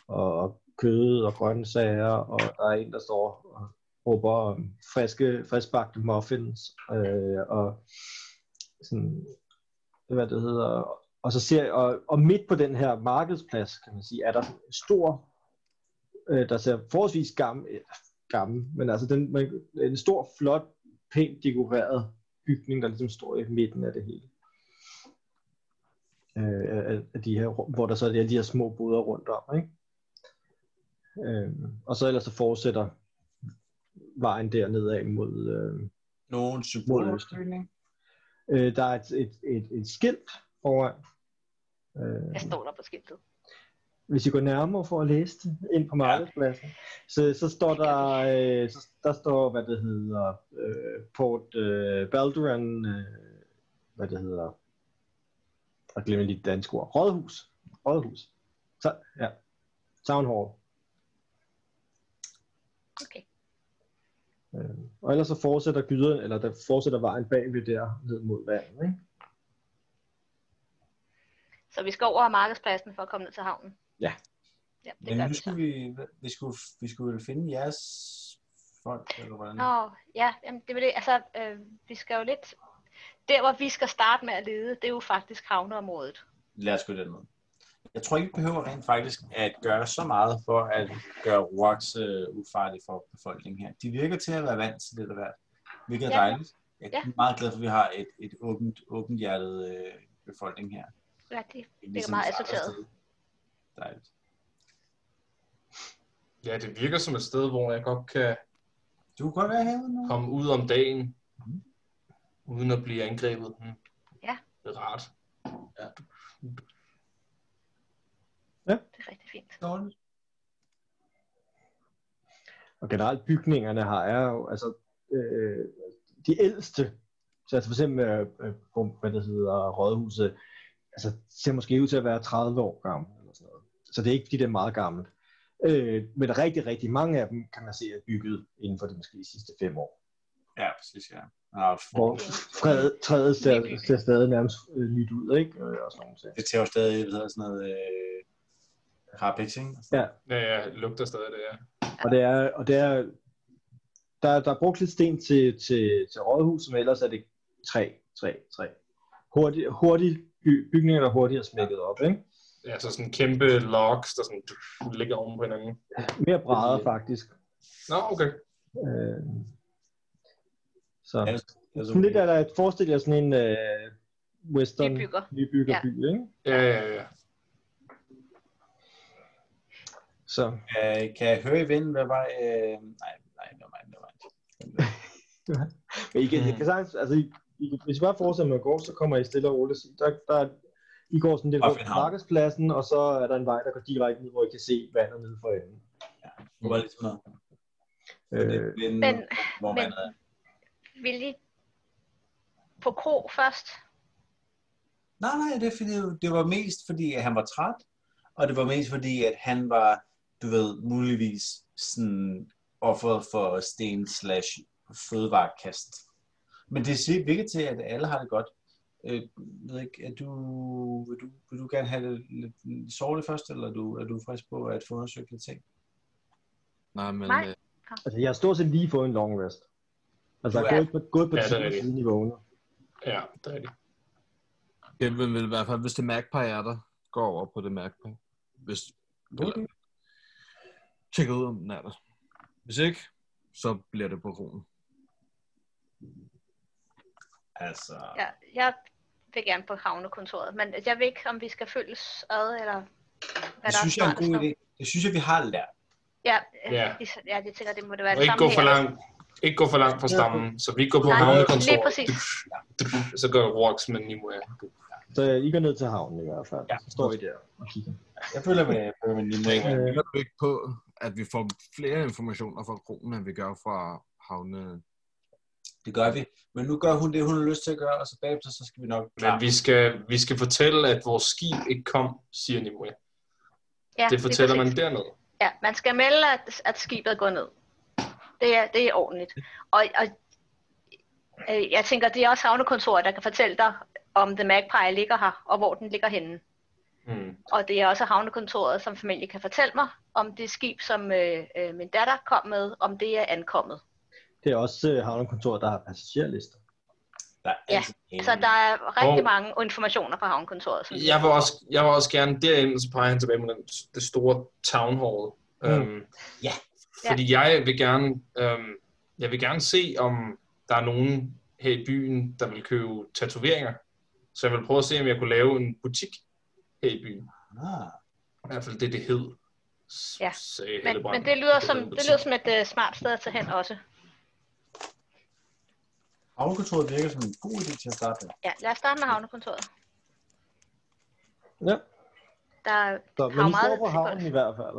Speaker 3: og kød og grøntsager, og der er en, der står og råber øh, friske, friskbagte muffins, øh, og sådan, hvad det hedder, og så ser og, og midt på den her markedsplads, kan man sige, er der en stor, øh, der ser forholdsvis gammel, øh, gammel men altså den, man, en stor, flot, pænt dekoreret bygning, der ligesom står i midten af det hele. Øh, af de her, hvor der så er de her små boder rundt om, ikke? Øh, og så ellers så fortsætter vejen dernede af mod, øh,
Speaker 6: Nogle symboler.
Speaker 3: øh, der er et, et, et, et skilt foran. Øh,
Speaker 4: Hvad står der på skiltet?
Speaker 3: hvis I går nærmere for at læse det ind på markedspladsen, så, så står der, øh, så, der står, hvad det hedder, øh, Port øh, Balduran, øh, hvad det hedder, jeg glemmer lige det danske ord, Rådhus. Rådhus. Så, ja. Town Hall.
Speaker 4: Okay.
Speaker 3: Øh, og ellers så fortsætter gyden, eller der fortsætter vejen bagved der, ned mod vandet, ikke?
Speaker 4: Så vi skal over markedspladsen for at komme ned til havnen?
Speaker 3: Ja.
Speaker 4: Ja, det
Speaker 6: Men
Speaker 4: gør
Speaker 6: nu skulle vi, vi skulle, vi skulle finde jeres folk, eller hvordan?
Speaker 4: Nå, ja, jamen, det vil det, altså, øh, vi skal jo lidt, der hvor vi skal starte med at lede, det er jo faktisk havneområdet.
Speaker 6: Lad os gå den ud. Jeg tror ikke, vi behøver rent faktisk at gøre så meget for at gøre Rocks øh, ufarlig for befolkningen her. De virker til at være vant til det der hvert. Hvilket er
Speaker 4: Ja.
Speaker 6: dejligt. Jeg er
Speaker 4: Ja.
Speaker 6: meget glad for, at vi har et, et åbent, åbent hjertet øh, befolkning her.
Speaker 4: Ja, det
Speaker 6: Ligesom
Speaker 4: virker meget
Speaker 6: starter
Speaker 4: assorteret.
Speaker 6: Dejligt.
Speaker 2: Ja, det virker som et sted, hvor jeg godt kan
Speaker 6: Du kunne godt være herude nu.
Speaker 2: komme ud om dagen, uden at blive angrebet. Hmm.
Speaker 4: Ja.
Speaker 2: Det er rart.
Speaker 4: Det er rigtig fint.
Speaker 6: Dårligt.
Speaker 3: Og generelt bygningerne har er jo, altså, øh, de ældste, så altså for eksempel, øh, øh, hvad det hedder, rådhuset, altså ser måske ud til at være 30 år gammel, eller sådan noget. Så det er ikke, fordi det er meget gammelt. Øh, men rigtig, rigtig mange af dem, kan man se, er bygget inden for de måske de sidste fem år.
Speaker 6: Ja, præcis, ja. ja
Speaker 3: Hvor træet, træet ser, ser stadig nærmest øh, nyt ud, ikke? Øh, og sådan nogle ting.
Speaker 6: det tager jo stadig, hvad hedder sådan noget, øh, harpix, ikke?
Speaker 3: Ja,
Speaker 2: Ja, ja, lugter stadig det, ja.
Speaker 3: og det er, og det er der, der er brugt lidt sten til, til, til rådhus, men ellers er det træ, træ, træ. Hurtig, hurtig by, bygninger, der hurtigt er smækket op, ikke?
Speaker 2: Ja, så sådan kæmpe logs, der sådan ligger oven på hinanden.
Speaker 3: Mere brædder, faktisk.
Speaker 2: Nå, okay.
Speaker 3: Øh, så
Speaker 6: Altså,
Speaker 3: sådan lidt er der, forestil jer sådan en, øh, western
Speaker 4: Nybygger.
Speaker 3: nybyggerby, ikke?
Speaker 2: Ja, ja, ja.
Speaker 3: Så
Speaker 6: Kan, kan jeg høre i vinden, hvad vej... Øh... Nej, nej, no mind, no mind.
Speaker 3: Men I kan, mm. kan sagtens, altså, I, I, hvis I bare fortsætter med at gå, så kommer I stille og roligt. Der, der, I går sådan lidt rundt på markedspladsen, og så er der en vej, der går direkte ned, hvor I kan se vandet nede for enden.
Speaker 6: Det var lidt sådan noget.
Speaker 3: Øh,
Speaker 6: Vinden,
Speaker 4: Men,
Speaker 6: hvor
Speaker 4: men
Speaker 6: er.
Speaker 4: vil I på kro først?
Speaker 6: Nej, nej, det, det var mest fordi, at han var træt, og det var mest fordi, at han var, du ved, muligvis sådan offeret for sten slash fødevarekast. Men det ser virker til, at alle har det godt. Øh, ved ikke, er du, vil, du, vil du gerne have det lidt sove det først, eller er du, er du frisk på at få undersøgt lidt ting?
Speaker 5: Nej, men
Speaker 4: Nej.
Speaker 5: øh,
Speaker 3: altså, jeg har stort set lige fået en long rest. Altså,
Speaker 6: Du
Speaker 3: jeg
Speaker 6: er-
Speaker 3: er gået på, gået på
Speaker 2: Ja, det er rigtigt.
Speaker 3: siden I vågnede.
Speaker 2: Ja, det er det.
Speaker 5: Kevin vil i hvert fald, hvis det Magpie er der, gå over på det Magpie. Hvis, eller, tjek ud, om den er der. Hvis ikke, så bliver det på kronen.
Speaker 6: Altså,
Speaker 4: Ja, jeg vil gerne på havnekontoret, men jeg ved ikke, om vi skal følges ad, eller hvad
Speaker 6: det
Speaker 4: der
Speaker 6: synes jeg er en god idé. Det synes jeg, vi har lært.
Speaker 4: Ja,
Speaker 2: Ja.
Speaker 4: ja. De, ja, jeg tænker, det må det være det
Speaker 2: ikke
Speaker 4: samme
Speaker 2: gå for langt, ikke gå for langt fra stammen. Så vi går på
Speaker 4: Nej,
Speaker 2: havnekontoret.
Speaker 4: lige præcis.
Speaker 2: Så går Rox med Nimue.
Speaker 3: Så I går ned til havnen i hvert fald.
Speaker 6: Ja.
Speaker 3: Så står I der og kigger.
Speaker 6: Jeg føler med, jeg føler med Nimo.
Speaker 5: Jeg tænker du ikke på, at vi får flere informationer fra kronen, end vi gør fra havne.
Speaker 6: Det gør vi. Men nu gør hun det, hun har lyst til at gøre, og så bagefter, så skal vi nok
Speaker 2: Men vi skal, vi skal fortælle, at vores skib ikke kom, siger Nimue.
Speaker 4: Ja,
Speaker 2: Det fortæller man
Speaker 4: præcis.
Speaker 2: dernede.
Speaker 4: Ja, man skal melde, at, at skibet går ned. Det er, det er ordentligt. Og, og øh, jeg tænker, det er også havnekontoret, der kan fortælle dig, om The Magpie ligger her, og hvor den ligger henne.
Speaker 2: Hmm.
Speaker 4: Og det er også havnekontoret, som familie kan fortælle mig, om det skib, som øh, øh, min datter kom med, om det er ankommet.
Speaker 3: Det er også uh, havnekontoret, der har passagerlister.
Speaker 6: Der er
Speaker 4: Ja,
Speaker 6: en.
Speaker 4: Så der er rigtig
Speaker 2: Og-
Speaker 4: mange informationer fra havnekontoret. Som
Speaker 2: Jeg vil også, jeg vil også gerne derind, så peger han tilbage med den, det store town hall.
Speaker 3: Mm.
Speaker 2: Um,
Speaker 6: Ja.
Speaker 2: Fordi jeg vil gerne, um, jeg vil gerne se, om der er nogen her i byen, der vil købe tatoveringer. Så jeg vil prøve at se, om jeg kunne lave en butik her i byen.
Speaker 6: Ah.
Speaker 2: I hvert fald det, det hed. s-
Speaker 4: Ja. men, men det lyder som, det lyder som et uh, smart sted at tage hen også.
Speaker 6: Havnekontoret virker som en god idé til at starte med.
Speaker 4: Ja, lad os starte med havnekontoret.
Speaker 3: Ja.
Speaker 4: Der
Speaker 3: Så, men
Speaker 4: har
Speaker 3: I
Speaker 4: meget
Speaker 3: står på havnen i hvert fald.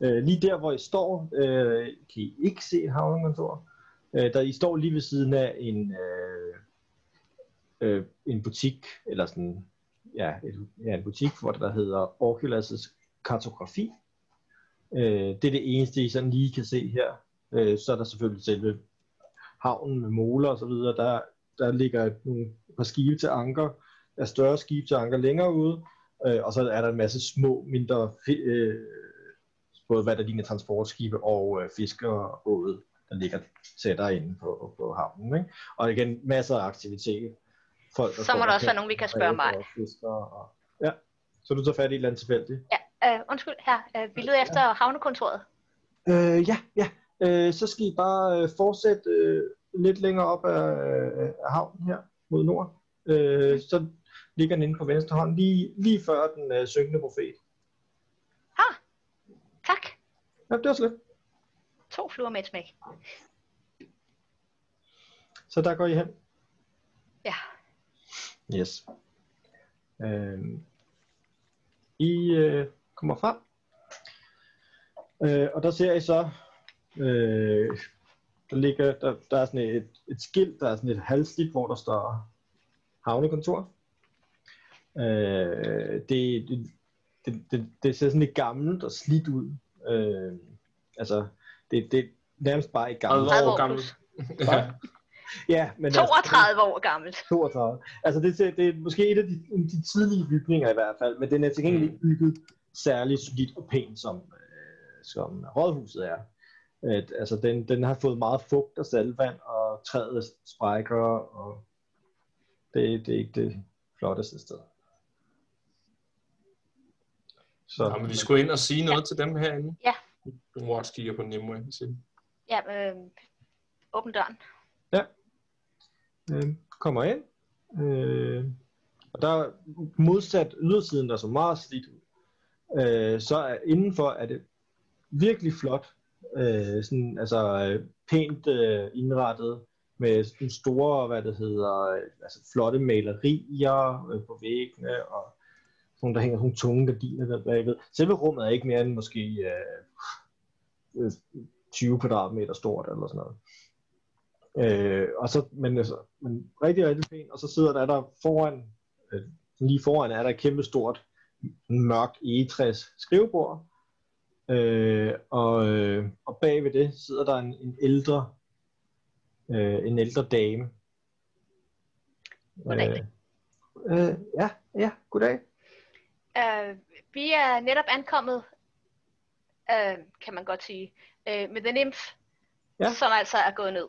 Speaker 3: øh, lige der, hvor I står, øh, kan I ikke se et havnekontor. Øh, der I står lige ved siden af en, øh, øh, en butik, eller sådan, ja, et, ja, en butik, hvor der hedder Orculas' kartografi. Øh, det er det eneste, I sådan lige kan se her. Øh, så er der selvfølgelig selve havnen med moler og så videre. Der, der ligger et, nogle et par skibe til anker, er større skibe til anker længere ude. Øh, og så er der en masse små, mindre, øh, både hvad der ligner transportskibe og øh, fiskerbåde, der ligger tættere inde på, på havnen. Ikke? Og igen, masser af aktivitet. Folk,
Speaker 4: Så må der
Speaker 3: og
Speaker 4: også være nogen, vi kan spørge mig.
Speaker 3: og fisker. Og, ja, så du tager fat i et eller andet tilfældigt.
Speaker 4: Ja, øh, undskyld her. Øh, vi leder efter havnekontoret.
Speaker 3: Øh, ja, ja. Øh, så skal I bare øh, fortsætte øh, lidt længere op af, af havnen her mod nord. Øh, så ligger den inde på venstre hånd, lige, lige før den øh, synkende profet.
Speaker 4: Ah, tak.
Speaker 3: Ja, det var slet.
Speaker 4: To fluer med et smæk.
Speaker 3: Så der går I hen.
Speaker 4: Ja.
Speaker 3: Yes. Øh, I øh, kommer frem. Øh, og der ser I så, øh, der ligger, der, der er sådan et, et skilt, der er sådan et halvsnit, hvor der står havnekontor. Øh, det, det, det, det, det ser sådan lidt gammelt og slidt ud. Øh, altså, det, det er nærmest bare et gammelt.
Speaker 4: 30 år
Speaker 2: år gammel.
Speaker 4: plus.
Speaker 2: Ja.
Speaker 3: Ja, men altså,
Speaker 4: 32 år gammelt.
Speaker 3: 32. Altså det, det er måske et af de, de tidlige bygninger i hvert fald, men den er til gengæld ikke bygget særlig solidt og pænt, som, øh, som rådhuset er. At, altså den, den har fået meget fugt og saltvand, og træet sprækker, og det, det er ikke det flotteste sted. Så,
Speaker 2: Nå, men vi skulle ind og sige noget til dem herinde.
Speaker 4: Ja.
Speaker 2: Watch kigger på Nimue.
Speaker 4: Ja, øh, åbn døren
Speaker 3: øh, kommer ind, Øh, og der modsat ydersiden, der så meget slidt ud, øh, så er indenfor er det virkelig flot. Øh, sådan, altså øh, pænt øh, indrettet med sådan store, hvad det hedder, øh, altså flotte malerier øh, på væggene og sådan, der hænger sådan nogle tunge gardiner der bagved. Selve rummet er ikke mere end måske øh, øh, 20 kvadratmeter stort eller sådan noget. Øh, og så, men, altså, men rigtig, rigtig fint. Og så sidder der, der foran, øh, lige foran er der et kæmpe stort mørk egetræs skrivebord. Øh, og, øh, og bag ved det sidder der en, en ældre øh, en ældre dame.
Speaker 4: Goddag.
Speaker 3: Øh, øh, ja, ja, goddag.
Speaker 4: Uh, vi er netop ankommet, uh, kan man godt sige, uh, med The Nymph,
Speaker 3: Ja.
Speaker 4: som altså er gået ned.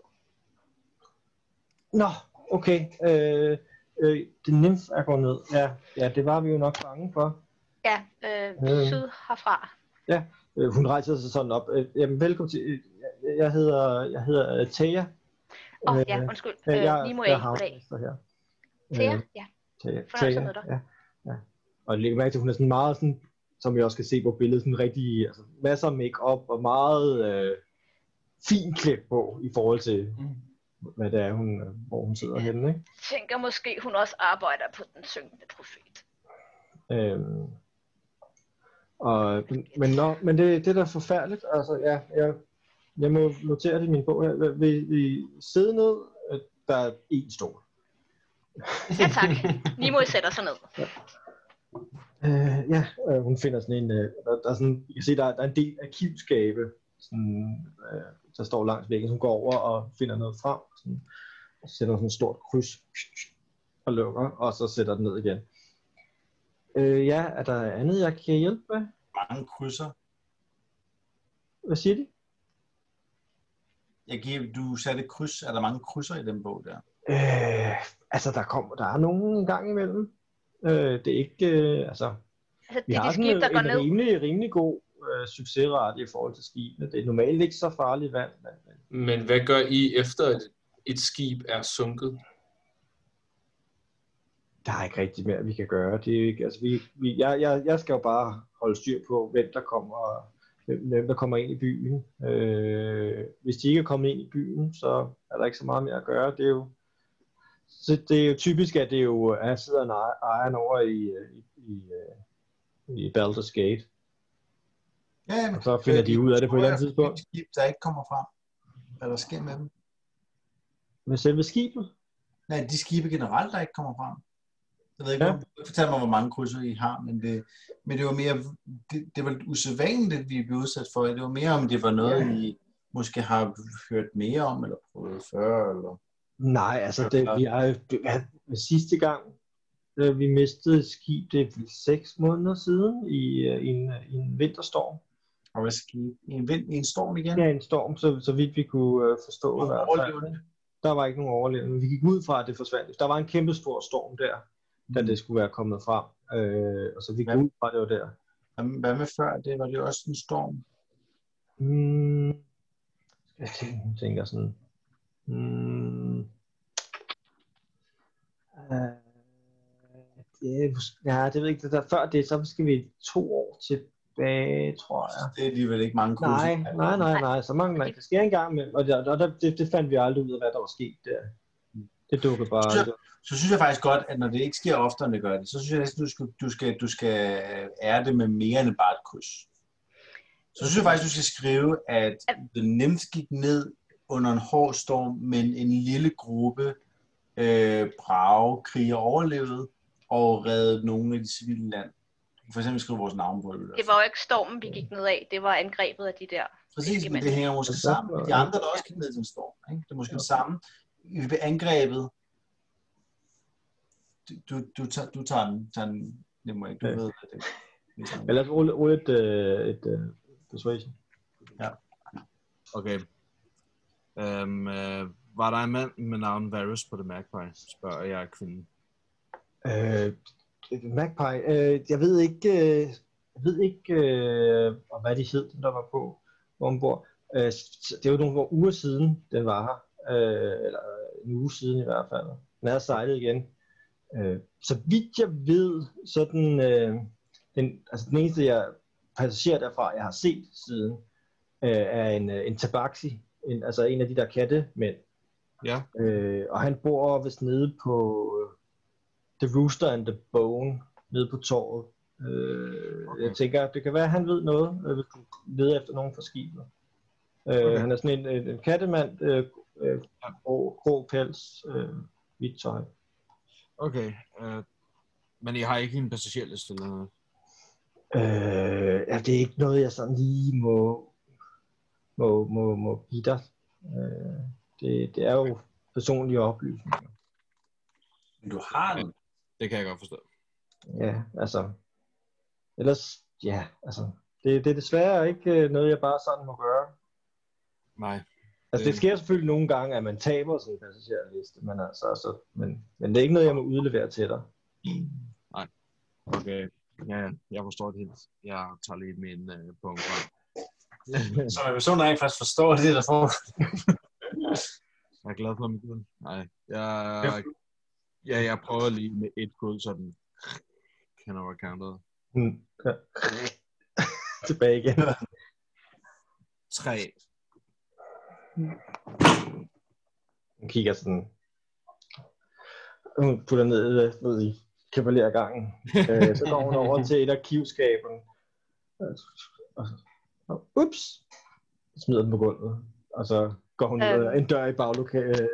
Speaker 3: Nå, okay. Øh, øh, det nymph er gået ned. Ja, ja, det var vi jo nok bange for.
Speaker 4: Ja, uh,
Speaker 3: Øh.
Speaker 4: syd herfra.
Speaker 3: Øh, hun rejser sig sådan op. Øh, jamen, velkommen til. øh, Jeg, hedder, jeg hedder uh, Thea.
Speaker 4: Åh, oh,
Speaker 3: Øh,
Speaker 4: ja, undskyld.
Speaker 3: Ja,
Speaker 4: Uh,
Speaker 3: jeg,
Speaker 4: Nimo
Speaker 3: er havnmester her.
Speaker 4: Thea,
Speaker 3: Øh,
Speaker 4: ja.
Speaker 3: Thea, Thea, ja, ja. Og læg mærke til, at hun er sådan meget sådan, som jeg også kan se på billedet, sådan rigtig, altså masser af make-up og meget øh, fint klædt på i forhold til, hvad det er, hun, øh, hvor hun sidder henne, ikke?
Speaker 4: Tænker måske, hun også arbejder på den syngende profet.
Speaker 3: Øhm, og, men, nå, men det, det er da forfærdeligt. Altså, ja, jeg, jeg må notere det i min bog her. Vil vi sidde ned? Øh, Der er én stol.
Speaker 4: Ja, tak. Nimo sætter sig ned.
Speaker 3: Øh, ja, øh, hun finder sådan en, øh, der, der er sådan, jeg kan se, der, er- der er en del arkivskabe, sådan, øh, der står langs væggen, hun går over og finder noget frem, sådan, og sætter sådan et stort kryds, og lukker, og så sætter den ned igen. Øh, ja, er der andet, jeg kan hjælpe med?
Speaker 6: Mange krydser.
Speaker 3: Hvad siger de?
Speaker 6: Jeg giver, du satte et kryds. Er der mange krydser i den bog der?
Speaker 3: Øh, altså, der, kommer, der er nogen en gang imellem. Øh, det er ikke, øh, altså,
Speaker 4: Altså,
Speaker 3: vi
Speaker 4: det er
Speaker 3: har
Speaker 4: de
Speaker 3: sådan
Speaker 4: skib, der går
Speaker 3: en
Speaker 4: ned.
Speaker 3: rimelig, rimelig god øh, succesrate i forhold til skibene. Det er normalt ikke så farligt vand, men, men
Speaker 2: Men hvad gør I efter, at et skib er sunket?
Speaker 3: der er ikke rigtig mere, vi kan gøre. Det er ikke, altså, vi, vi, jeg, jeg, jeg skal jo bare holde styr på, hvem der kommer, hvem, hvem der kommer ind i byen. Øh, hvis de ikke er kommet ind i byen, så er der ikke så meget mere at gøre. Det er jo, så det er jo typisk, at det er jo, at her sidder en ejer- ejeren over i, øh, i, i, øh, i Baldur's Gate.
Speaker 6: Ja, men
Speaker 3: Og så finder de ud af det på et eller andet tidspunkt.
Speaker 6: Skib, der ikke kommer frem. Hvad der sker med dem?
Speaker 3: Men selve skibet,
Speaker 6: Nej, de skibe generelt, der ikke kommer frem. Jeg ved ikke,
Speaker 3: Ja.
Speaker 6: ja. hvor, fortæl mig, hvor mange krydser I har, men det, men det var mere, det, det var usædvanligt, vi blev udsat for. Det var mere, om det var noget,
Speaker 3: Ja.
Speaker 6: I måske har hørt mere om, eller prøvet før, eller...
Speaker 3: Nej, altså det, vi har det, ja, sidste gang, vi mistede et skib, det er seks måneder siden i, øh, i, en, i en vinterstorm.
Speaker 6: Og hvad skib? I en, vind, i en storm igen?
Speaker 3: Ja, en storm, så, så vidt vi kunne øh, forstå fald.
Speaker 6: overlevende?
Speaker 3: Der var ikke nogen overlevende, vi gik ud fra, at det forsvandt. Der var en kæmpe stor storm der, da det skulle være kommet frem. Øh, og så vi gik ud fra, at det var der.
Speaker 6: Hvad, hvad med før det? Var det også en storm?
Speaker 3: Hmm, jeg tænker, sådan... Hmm, øh, det, ja, det ved jeg ikke. Det der, før det, så skal vi to år tilbage, tror jeg.
Speaker 6: Det er alligevel ikke mange krydser.
Speaker 3: Nej, nej, nej, nej. Så mange nej. Det sker engang imellem. Og, der, og der, det, det fandt vi aldrig ud af, hvad der var sket der. Det dukkede bare
Speaker 6: Så-. Så synes jeg faktisk godt, at når det ikke sker oftere, end det gør det, så synes jeg næsten, du skal, du skal, du skal ære det med mere end bare et kryds. Så synes jeg faktisk, du skal skrive, at The Nymph gik ned under en hård storm, men en lille gruppe øh, brave kriger overlevede og reddede nogle af de civile land. For eksempel skrive vores navn på det.
Speaker 4: Det var jo ikke stormen, vi gik ned af. Det var angrebet af de der.
Speaker 6: Præcis, men det hænger måske sammen med de andre, der også gik ned til en storm. Ikke? Det er måske det samme. Vi blev angrebet. Du, du, du, tager, du tager den. Tager den. Det må jeg ikke. Du
Speaker 3: Ja.
Speaker 6: ved, det er
Speaker 3: Men lad os rulle, rulle et, øh, et uh, persuasion.
Speaker 5: Okay. Um, uh, var der en mand med navn Varus på The Magpie, spørger jeg kvinden.
Speaker 3: Øh, Magpie, øh, jeg ved ikke, øh, jeg ved ikke, øh, hvad de hed, dem der var på ombord. Øh, det var nogle uger siden, den var her. Øh, eller en uge siden i hvert fald. Den er sejlet igen. Øh, så vidt jeg ved, så den, øh, den, altså den eneste jeg, passager derfra, jeg har set siden, øh, er en, øh, en tabaxi, en, altså en af de der kattemænd.
Speaker 5: Ja.
Speaker 3: Øh, og han bor vist nede på øh, The Rooster and the Bone, nede på torvet. Øh,
Speaker 5: Okay.
Speaker 3: Jeg tænker, det kan være, at han ved noget, øh, hvis du leder efter nogen fra skibet. Øh,
Speaker 5: Okay.
Speaker 3: Han er sådan en, en, en kattemand, øh, øh, grå, grå pels, øh, hvidt tøj.
Speaker 5: Okay. Øh, men jeg har ikke en passagerliste eller noget.
Speaker 3: Øh, ja, det er ikke noget, jeg sådan lige må, må, må, må give dig. Øh, det, det er jo personlige oplysninger.
Speaker 6: Men du har den.
Speaker 5: Det kan jeg godt forstå.
Speaker 3: Ja, altså. Ellers, ja, altså. Det, det er desværre ikke øh, noget, jeg bare sådan må gøre.
Speaker 5: Nej.
Speaker 3: Altså, det sker selvfølgelig nogle gange, at man taber sådan en passagerliste, men, altså, altså, men, men det er ikke noget, jeg må udlevere til dig.
Speaker 5: Okay. Ja, jeg forstår det helt. Jeg tager lige min øh, punkt frem.
Speaker 6: Så en person, der ikke faktisk forstår det, der får.
Speaker 5: Jeg er glad for mit gud. Nej, jeg, ja, jeg prøver lige med et skud, så den kan over counter.
Speaker 3: Mm. Ja. Tilbage igen.
Speaker 5: Tre.
Speaker 3: Hun kigger sådan. Hun putter ned, øh, ned i kavalergangen. øh, så går hun over til et af arkivskaberne. Og, ups! Smider den på gulvet. Og så går hun af en dør i baglokalet,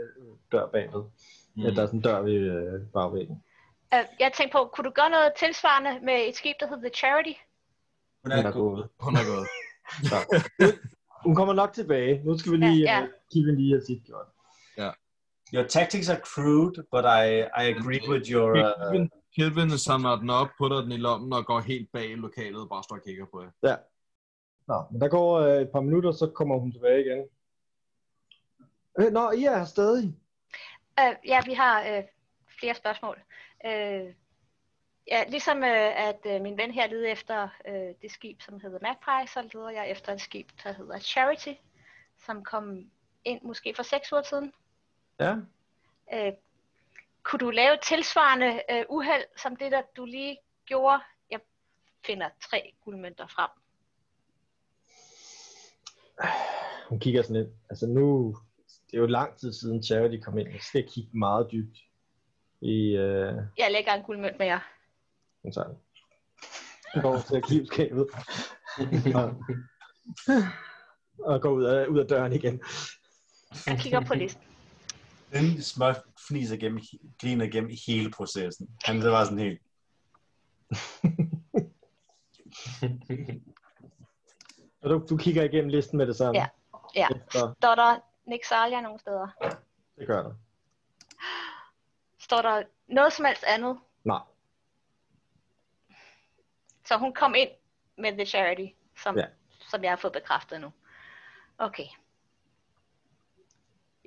Speaker 3: dør bagved. Mm. Ja, der er sådan en dør ved øh, bagvæggen.
Speaker 4: Øh, jeg tænkte på, kunne du gøre noget tilsvarende med et skib, der hedder The Charity?
Speaker 6: Hun
Speaker 3: Hun
Speaker 6: er
Speaker 3: er
Speaker 6: god.
Speaker 3: gået.
Speaker 5: Hun er gået.
Speaker 3: Hun kommer nok tilbage. Nu skal vi
Speaker 4: Ja,
Speaker 3: lige,
Speaker 4: ja.
Speaker 3: ja, Kevin lige have sit gjort.
Speaker 6: Your tactics are crude, but I, I agree with your... Uh,
Speaker 5: Kelvin, Kelvin samler den op, putter den i lommen og går helt bag lokalet og bare står og kigger på jer.
Speaker 3: Ja. Nå, men der går øh, et par minutter, så kommer hun tilbage igen. Øh, nå, I er her stadig.
Speaker 4: Øh, ja, vi har øh, flere spørgsmål. Øh, ja, ligesom øh, at øh, min ven her leder efter øh, det skib, som hedder Magpie, så leder jeg efter et skib, der hedder Charity, som kom ind måske for seks uger siden.
Speaker 3: Ja.
Speaker 4: Øh, kunne du lave tilsvarende øh, uheld, som det, der du lige gjorde? Jeg finder tre guldmønter frem.
Speaker 3: Hun kigger sådan lidt. Altså nu, det er jo lang tid siden Charity kom ind. Jeg skal kigge meget dybt i øh,
Speaker 4: Jeg lægger en guldmønt med jer.
Speaker 3: tager den. Hun går til arkivskabet. og, og går ud af, ud af døren igen.
Speaker 4: Jeg kigger på listen.
Speaker 6: den smør fniser gennem, griner gennem hele processen. Han det var sådan helt...
Speaker 3: Og du, du kigger igennem listen med det samme.
Speaker 4: Ja. Ja.
Speaker 3: Efter,
Speaker 4: Står der Nixalia nogen steder?
Speaker 3: det gør der.
Speaker 4: Står der noget som helst andet?
Speaker 3: Nej.
Speaker 4: Så hun kom ind med The Charity, som,
Speaker 3: Ja.
Speaker 4: som jeg har fået bekræftet nu. Okay.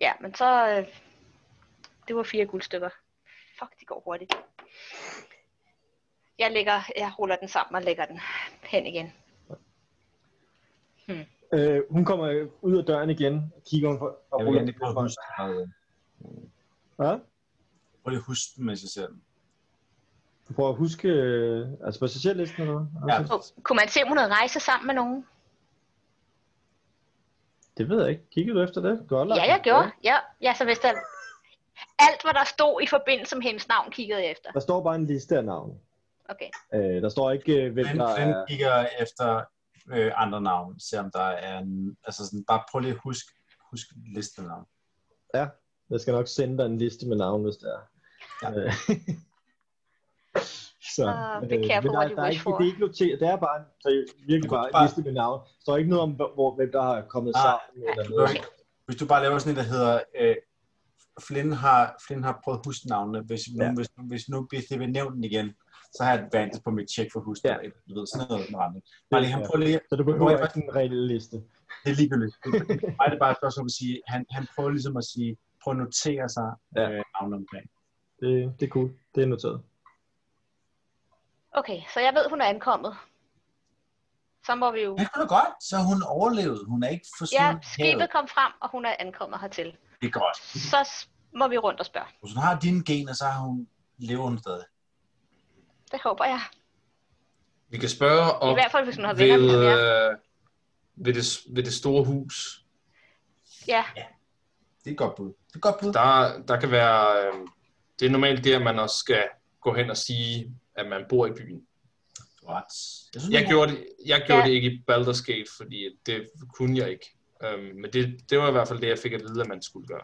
Speaker 4: Ja, men så... Øh, det var fire guldstykker. Fuck, de går hurtigt. Jeg, lægger, jeg ruller den sammen og lægger den hen igen.
Speaker 3: Øh, hun kommer ud af døren igen, og kigger hun for, og
Speaker 6: Jeg
Speaker 3: ruller
Speaker 6: noget.
Speaker 3: Hvad?
Speaker 6: Prøv lige at huske den, mens jeg ser den.
Speaker 3: Du prøver at huske, øh, altså passagerlisten eller hvad?
Speaker 6: Ja.
Speaker 3: Altså,
Speaker 4: kunne man se, om hun havde rejse sammen med nogen?
Speaker 3: Det ved jeg ikke. Kiggede du efter det? Du
Speaker 4: Ja, jeg gjorde. Ja, ja så hvis der... Alt, hvad der stod i forbindelse med hendes navn, kiggede jeg efter.
Speaker 3: Der står bare en liste af navne.
Speaker 4: Okay.
Speaker 3: Øh, der står ikke, øh, hvem
Speaker 6: Flynn,
Speaker 3: der er...
Speaker 6: kigger efter øh, andre navne, se om der er en... Altså sådan, bare prøv lige at huske, husk listen af navn.
Speaker 3: Ja, jeg skal nok sende dig en liste med navne, hvis det er.
Speaker 6: Ja.
Speaker 3: Øh, Så,
Speaker 4: Ah, det kan jeg
Speaker 3: men
Speaker 4: få
Speaker 3: der, der er
Speaker 4: wish
Speaker 3: ikke,
Speaker 4: for.
Speaker 3: det er ikke noteret, det er bare, en, så virkelig
Speaker 6: kan
Speaker 3: bare en
Speaker 6: bare-
Speaker 3: liste med navn. Der står ikke noget om, hvor, hvem der har kommet
Speaker 6: Ah,
Speaker 3: sammen. Eller noget.
Speaker 6: ikke- Hvis du bare laver sådan en, der hedder... Øh, Flynn har, Flynn har prøvet at huske navnene. Hvis, nu,
Speaker 3: Ja.
Speaker 6: hvis, hvis nu bliver det ved nævnt igen, så har jeg advantage på mit check for huske
Speaker 3: Ja.
Speaker 6: det. Du ved, sådan noget med rande. Bare lige, han
Speaker 3: Ja.
Speaker 6: prøver lige,
Speaker 3: Så du behøver ikke en reel liste.
Speaker 6: det er ligegyldigt. Er det bare et spørgsmål at sige, han, han prøver ligesom at sige, prøv at notere sig
Speaker 3: Ja.
Speaker 6: ja. øh, navnet omkring.
Speaker 3: Det, det er cool. Det er noteret.
Speaker 4: Okay, så jeg ved, hun er ankommet. Så må vi jo...
Speaker 6: Det kunne godt, så hun overlevede. Hun er ikke
Speaker 4: Ja,
Speaker 6: forsvundet. i
Speaker 4: skibet
Speaker 6: havet.
Speaker 4: kom frem, og hun er ankommet hertil.
Speaker 6: Det er godt.
Speaker 4: Så må vi rundt og spørge.
Speaker 6: Hvis hun har dine gener, så har hun lever hun stadig.
Speaker 4: Det håber jeg.
Speaker 2: Vi kan spørge
Speaker 4: I
Speaker 2: op
Speaker 4: hvert fald, hvis hun har venner med
Speaker 2: ved,
Speaker 4: ja.
Speaker 2: øh, ved, det, ved det store hus.
Speaker 4: Ja,
Speaker 6: Det er et godt bud. Det er et godt bud.
Speaker 2: Der, der kan være... Øh, det er normalt det, at man også skal gå hen og sige, at man bor i byen.
Speaker 6: Ret. Jeg, synes,
Speaker 2: Jeg gjorde det, jeg gjorde
Speaker 4: Ja.
Speaker 2: det ikke i Baldur's Gate, fordi det kunne jeg ikke. Um, men det, det var i hvert fald det, jeg fik at vide, at man skulle gøre.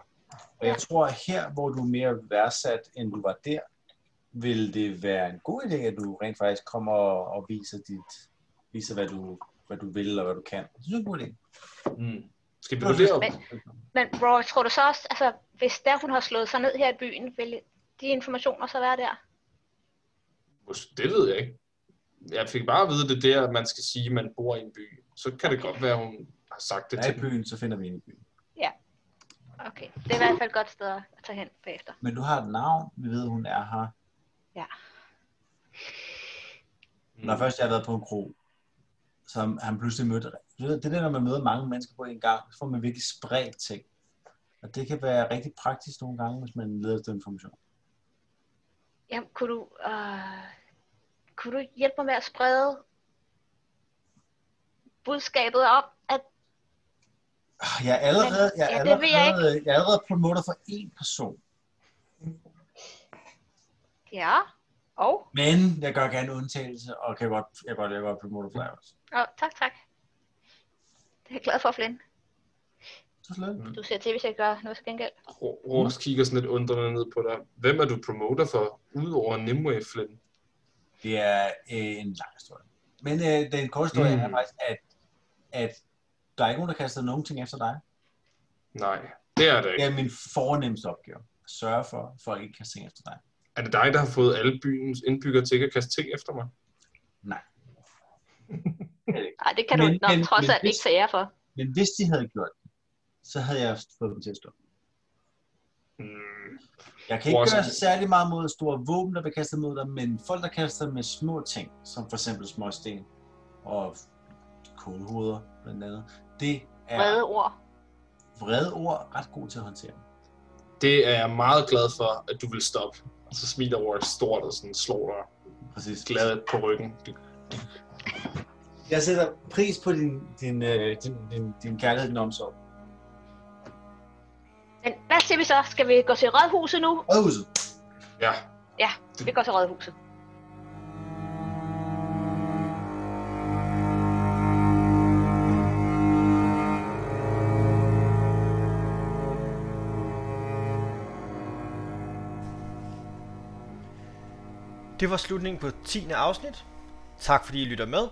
Speaker 6: Og jeg tror, at her, hvor du er mere værdsat, end du var der, vil det være en god idé, at du rent faktisk kommer og, og viser, dit, viser hvad, du, hvad du vil og hvad du kan. Jeg synes, det er en god idé.
Speaker 2: Mm. Skal vi gå derop?
Speaker 4: Men- men Roy, tror du så også, altså, hvis der hun har slået sig ned her i byen, vil de informationer så være der?
Speaker 2: Det ved jeg ikke. Jeg fik bare at vide, det der, at man skal sige, at man bor i en by. Så kan det
Speaker 4: Okay.
Speaker 2: godt være, at hun har sagt det til
Speaker 6: i byen, så finder vi en i byen.
Speaker 4: Okay, det er i hvert fald et godt sted at tage hen bagefter.
Speaker 6: Men du har et navn, vi ved, hun er her. Når først jeg har været på en kro, som han pludselig mødte. Det er det, når man møder mange mennesker på en gang, så får man virkelig spredt ting. Og det kan være rigtig praktisk nogle gange, hvis man leder efter information.
Speaker 4: Jamen, kunne du, øh, kunne du hjælpe mig med at sprede budskabet om, at
Speaker 6: Ah, Jeg er allerede, jeg er
Speaker 4: Ja,
Speaker 6: allerede, jeg er allerede promoter for én person.
Speaker 4: Ja, og,
Speaker 6: Men jeg gør gerne undtagelse, og kan godt, jeg godt, jeg godt promoter flere også.
Speaker 4: og tak, tak. Det er jeg glad for, Flynn.
Speaker 6: Slet.
Speaker 4: Du ser til, hvis jeg gør noget til gengæld.
Speaker 2: Ross kigger sådan lidt undrende ned på dig. Hvem er du promoter for, udover Nimue Flynn?
Speaker 6: Det er øh, en lang historie. Men øh, den korte historie
Speaker 2: Mm.
Speaker 6: er faktisk, at, at der er ikke nogen, der kaster nogen ting efter dig.
Speaker 2: Nej, det er det
Speaker 6: Det
Speaker 2: ikke.
Speaker 6: er min fornemmeste opgave. At sørge for, at folk ikke kaster ting efter dig.
Speaker 2: Er det dig, der har fået alle byens indbyggere til at kaste ting efter mig?
Speaker 6: Nej.
Speaker 4: Nej, det kan du
Speaker 6: Men-
Speaker 4: nok
Speaker 6: men-
Speaker 4: trods alt ikke tage for.
Speaker 6: Men hvis de havde gjort det, så havde jeg fået dem til at stå.
Speaker 2: Hmm.
Speaker 6: Jeg kan ikke gøre særlig meget mod store våben, der bliver kastet mod dig, men folk, der kaster med små ting, som for eksempel små sten og kålhoveder blandt andet, det er
Speaker 4: Brede ord.
Speaker 6: vrede ord ret god til at håndtere.
Speaker 2: Det er jeg meget glad for, at du vil stoppe. Og så smiler Ross stort og sådan slår dig
Speaker 6: Præcis.
Speaker 2: glad på ryggen.
Speaker 6: Jeg sætter pris på din, din, øh, din, din, din kærlighed, din omsorg.
Speaker 4: Men hvad siger vi så? Skal vi gå til rådhuset nu?
Speaker 6: Rådhuset.
Speaker 2: Ja,
Speaker 4: Ja, vi går til rådhuset.
Speaker 7: Det var slutningen på 10. afsnit. Tak fordi I lytter med.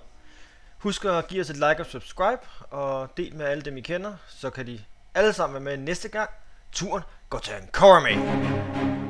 Speaker 7: Husk at give os et like og subscribe, og del med alle dem I kender, så kan de alle sammen være med næste gang. Turen går til en Corey